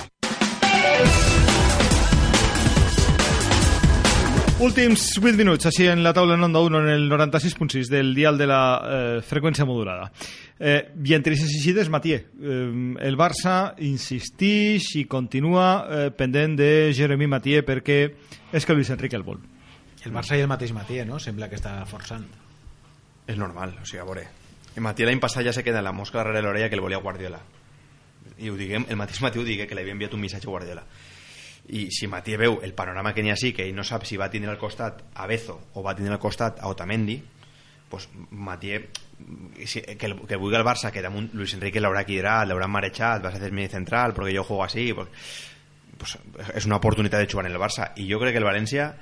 Speaker 1: Últims 8 minuts, així en la taula en onda 1 en el 96.6 del dial de la eh, freqüència modulada. Eh, I entre aquestes eixides, Matié, eh, el Barça insistix i continua eh, pendent de Jeremy Matié perquè és que Luis Enrique el vol.
Speaker 4: el Barça i el mateix Matías no? sembla que està forçant
Speaker 2: És normal, o sigui, a veure. El Matí l'any passat ja se queda la mosca darrere l'orella que el volia Guardiola. I ho diguem, el mateix Matí ho digué que li havia enviat un missatge a Guardiola. I si Matí veu el panorama que n'hi ha sí, que ell no sap si va tindre al costat a Bezo o va tindre al costat a Otamendi, pues Matí si, que, el, que vulgui el Barça que damunt Luis Enrique l'haurà quiderat, l'haurà marejat, vas a ser mi central perquè jo juego así, pues, pues, és una oportunitat de jugar en el Barça i jo crec que el València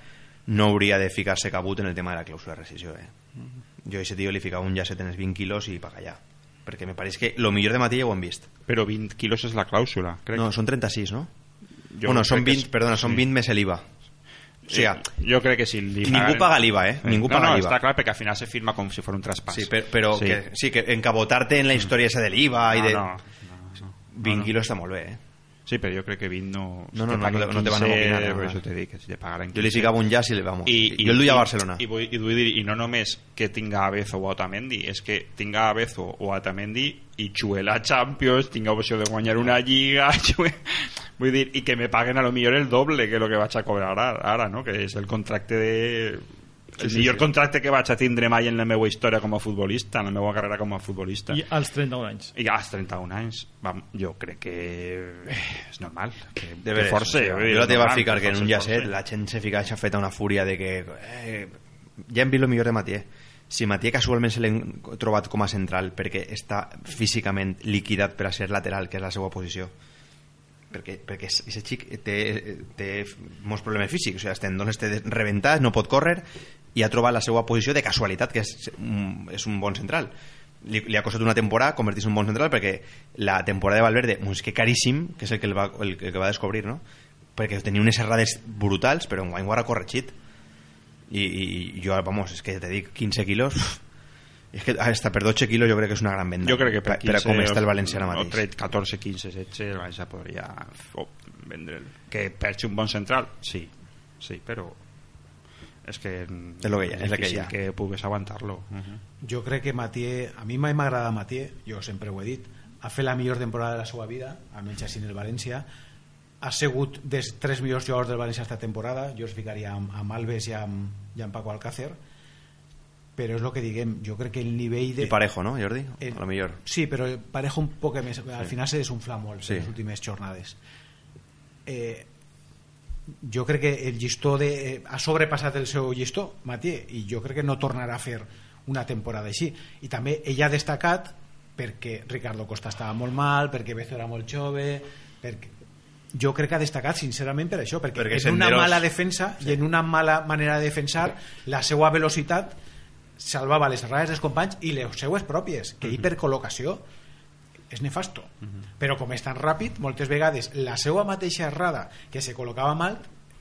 Speaker 2: no hauria de ficar-se cabut en el tema de la clàusula de rescisió eh? jo a aquest tio li ficava un llacet en els 20 quilos i paga allà perquè me pareix que lo millor de Matí ja ho hem vist
Speaker 3: Però 20 quilos és la clàusula, crec.
Speaker 2: no, són 36, no?
Speaker 3: Jo
Speaker 2: bueno, són
Speaker 3: que
Speaker 2: 20,
Speaker 3: és-
Speaker 2: perdona, són
Speaker 3: sí.
Speaker 2: 20 més l'IVA o sigui,
Speaker 3: jo crec que si li
Speaker 2: I ningú paga l'IVA, eh? Ningú
Speaker 3: no,
Speaker 2: paga
Speaker 3: no,
Speaker 2: l'IVA.
Speaker 3: està clar, perquè al final se firma com si fos un traspàs.
Speaker 2: sí, però, però
Speaker 3: Sí.
Speaker 2: Que, sí, que encabotarte en la història esa de l'IVA i
Speaker 3: No,
Speaker 2: de...
Speaker 3: no,
Speaker 2: 20 quilos està molt bé, eh?
Speaker 3: Sí, pero yo creo que 20 no...
Speaker 2: No, no, no, no te- no te van a
Speaker 3: 15,
Speaker 2: moquinar,
Speaker 3: Per això te dic, que si te pagaran
Speaker 2: Jo li un jazz i le vamos.
Speaker 3: I,
Speaker 2: jo el duia a Barcelona.
Speaker 3: I, vull, i, vull dir, i no només que tinga a Bezo o Otamendi, és que tinga a Bezo o Otamendi i xué la Champions, tinga opció de guanyar una lliga, xué... vull dir, i que me paguen a lo millor el doble que lo que vaig a cobrar ara, ara no? que és el contracte de... El
Speaker 1: Sí, sí,
Speaker 3: millor
Speaker 1: sí.
Speaker 3: contracte que vaig a tindre mai en la meva història com a futbolista, en la meva carrera com a futbolista.
Speaker 1: I als 31 anys.
Speaker 3: I als 31 anys, vam, jo crec que eh, és normal. Que,
Speaker 2: De
Speaker 3: que vull dir,
Speaker 2: jo la teva
Speaker 3: normal,
Speaker 2: ficar que en un llacet la gent se fica així feta una fúria de que eh, ja hem vist el millor de Matié si Matié casualment se l'hem trobat com a central perquè està físicament liquidat per a ser lateral que és la seva posició perquè, perquè aquest xic té, té molts problemes físics o sigui, els tendons té rebentats, no pot córrer i ha trobat la seva posició de casualitat que és, un- és un bon central. Li, li ha costat una temporada convertir-se en un bon central perquè la temporada de Valverde doncs que caríssim, que és el que, el va, el, que va descobrir no? perquè tenia unes errades brutals però en guany ho ha corregit i, i, i jo, vamos, és que te dic 15 quilos és que hasta per 12 quilos jo crec que és una gran venda.
Speaker 3: Jo crec que per,
Speaker 2: per, per a com està el València ara
Speaker 3: o
Speaker 2: mateix?
Speaker 3: 13, 14, 15, 16 el València podria oh, vendre que perdi un bon central sí, sí però és que
Speaker 2: És lo que hi ha, és el que hi ha.
Speaker 3: que pugues aguantar-lo uh -huh.
Speaker 4: Jo crec que Matié, a mi mai m'agrada Matié, jo sempre ho he dit, ha fet la millor temporada de la seva vida, almenys així en el València, ha sigut dels tres millors jugadors del València esta temporada, jo es ficaria amb, amb Alves i amb, i amb Paco Alcácer, però és el que diguem, jo crec que el nivell de...
Speaker 2: i Parejo, no, Jordi?
Speaker 4: Eh,
Speaker 2: a lo millor
Speaker 4: Sí, però Parejo un poc més. Al
Speaker 2: Sí.
Speaker 4: final se desunfla molt
Speaker 2: Sí.
Speaker 4: en les últimes jornades. Eh, jo crec que el llistó de, eh, ha sobrepassat el seu llistó, Matié, i jo crec que no tornarà a fer una temporada així. I també ell ha destacat perquè Ricardo Costa estava molt mal, perquè Bezo era molt jove, perquè jo crec que ha destacat sincerament per això, perquè,
Speaker 2: Perquè
Speaker 4: en una
Speaker 2: Senderos-
Speaker 4: mala defensa i en una mala manera de defensar la seva velocitat salvava les errades dels companys i les seues pròpies, que ell per col·locació és nefasto. Però com és tan ràpid, moltes vegades la seva mateixa errada, que se col·locava mal,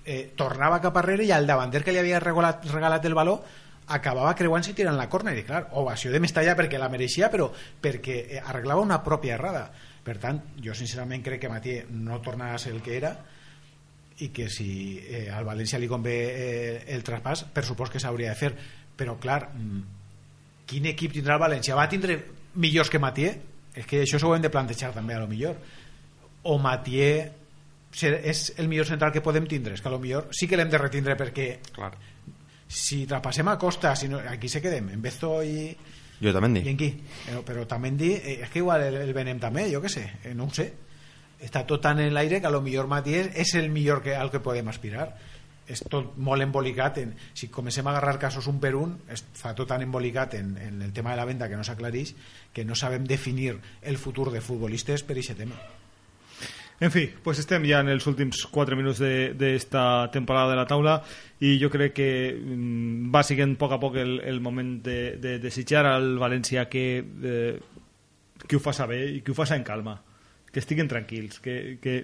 Speaker 4: eh, tornava cap arrere i al davanter que li havia regalat, regalat el baló acabava creuant-se i tirant la córner i clar, ovació de Mestalla perquè la mereixia però perquè eh, arreglava una pròpia errada per tant, jo sincerament crec que Matié no tornarà a ser el que era i que si eh, al València li convé eh, el traspàs, per supost que s'hauria de fer però clar mm, quin equip tindrà el València? Va tindre millors que Matié? És que això s'ho hem de plantejar també a lo millor o Matié ser- és el millor central que podem tindre és que a lo millor sí que l'hem de retindre perquè
Speaker 3: clar.
Speaker 4: si traspassem a Costa si no, aquí se quedem en Bezo i,
Speaker 2: jo també
Speaker 4: i
Speaker 2: dic
Speaker 4: en qui? Però, però també dir, eh, és que igual el, el venem també, jo què sé, eh, no ho sé. Està tot tan en l'aire que a lo millor Matías és el millor que, al que podem aspirar. És tot molt embolicat. En, si comencem a agarrar casos un per un, està tot tan embolicat en, en el tema de la venda que no s'aclareix que no sabem definir el futur de futbolistes per aquest tema.
Speaker 1: En fi, pues estem ja en els últims 4 minuts d'esta temporada de la taula i jo crec que mm, va siguent a poc a poc el, el moment de, de desitjar al València que, eh, que ho faça bé i que ho faça en calma que estiguen tranquils que, que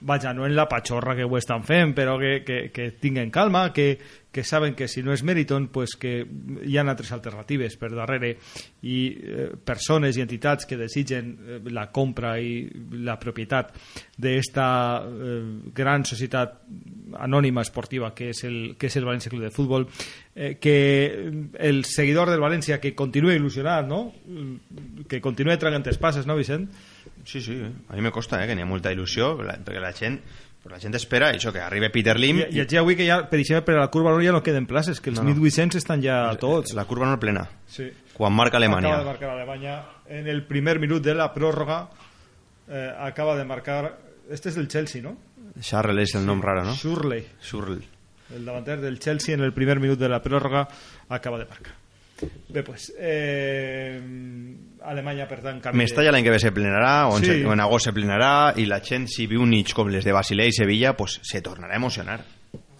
Speaker 1: vaja, no en la patxorra que ho estan fent però que, que, que tinguen calma que, que saben que si no és Meriton pues que hi ha altres alternatives per darrere i eh, persones i entitats que desitgen eh, la compra i la propietat d'esta eh, gran societat anònima esportiva que és el, que és el València Club de Futbol eh, que el seguidor del València que continue il·lusionat no? que continue tragant passes no Vicent?
Speaker 2: Sí, sí, a mi me costa, eh, que n'hi ha molta il·lusió, la- perquè la gent, però la gent espera això, que arribi Peter Lim
Speaker 1: I, i ja avui que ja, per exemple, per a la curva nord ja no queden places, que els
Speaker 2: No,
Speaker 1: no,
Speaker 2: no.
Speaker 1: 1800 estan ja tots.
Speaker 2: la curva no és plena.
Speaker 1: Sí.
Speaker 2: Quan marca Alemanya.
Speaker 1: Acaba de marcar Alemanya en el primer minut de la pròrroga. Eh, acaba de marcar... Este és del Chelsea, no?
Speaker 2: Charles és el nom raro, no?
Speaker 1: Shurley.
Speaker 2: Shurley.
Speaker 1: El davanter del Chelsea en el primer minut de la pròrroga acaba de marcar. Bé, pues, eh, Alemanya, per tant, de-
Speaker 2: Mestalla l'any que ve se plenarà, o en,
Speaker 1: Sí.
Speaker 2: sí. o en agost se plenarà, i la gent, si viu nits com les de Basilea i Sevilla, pues, se tornarà a emocionar.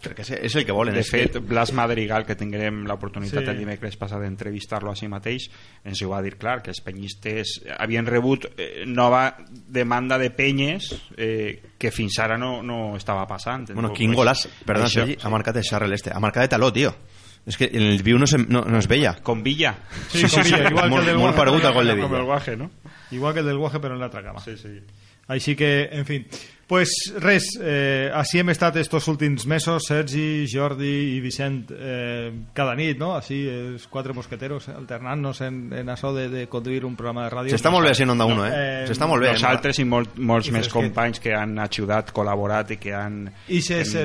Speaker 2: Perquè és, el que volen.
Speaker 3: De fet,
Speaker 2: que...
Speaker 3: Blas Madrigal, que tinguem l'oportunitat
Speaker 2: Sí.
Speaker 3: el dimecres passat d'entrevistar-lo a si mateix, ens ho va dir clar, que els penyistes havien rebut eh, nova demanda de penyes eh, que fins ara no, no estava passant.
Speaker 2: Bueno, quin golàs, perdona,
Speaker 3: Això,
Speaker 2: Sergi, ha marcat el Charles este. Ha marcat de taló, tio. És que en el viu no, se, no, no es veia.
Speaker 3: Con Villa.
Speaker 1: Sí, con Villa, igual que el del Guaje.
Speaker 2: gol de Villa.
Speaker 1: el Guaje, no? Igual que el del Guaje, però en l'altra cama.
Speaker 3: Sí, sí.
Speaker 1: Així que, en fi, pues res, eh, així hem estat estos últims mesos, Sergi, Jordi i Vicent, eh, cada nit, no? Així, els quatre mosqueteros, eh, alternant-nos en, en això de, de conduir un programa de ràdio.
Speaker 2: S'està molt bé així en Onda 1, eh? S'està molt bé.
Speaker 3: Nosaltres i molt, molts
Speaker 1: I
Speaker 3: més
Speaker 1: és que-
Speaker 3: companys que han ajudat, col·laborat i que han...
Speaker 1: I això és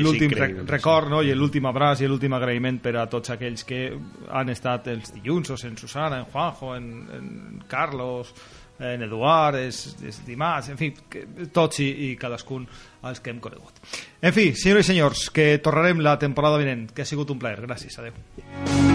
Speaker 1: l'últim record no? i l'últim abraç i l'últim agraïment per a tots aquells que han estat els dilluns, en Susana, en Juanjo, en, en Carlos, en Eduard, és, és dimarts, en fi, que, tots i, i cadascun els que hem conegut. En fi, senyores i senyors, que tornarem la temporada vinent, que ha sigut un plaer. Gràcies, adeu.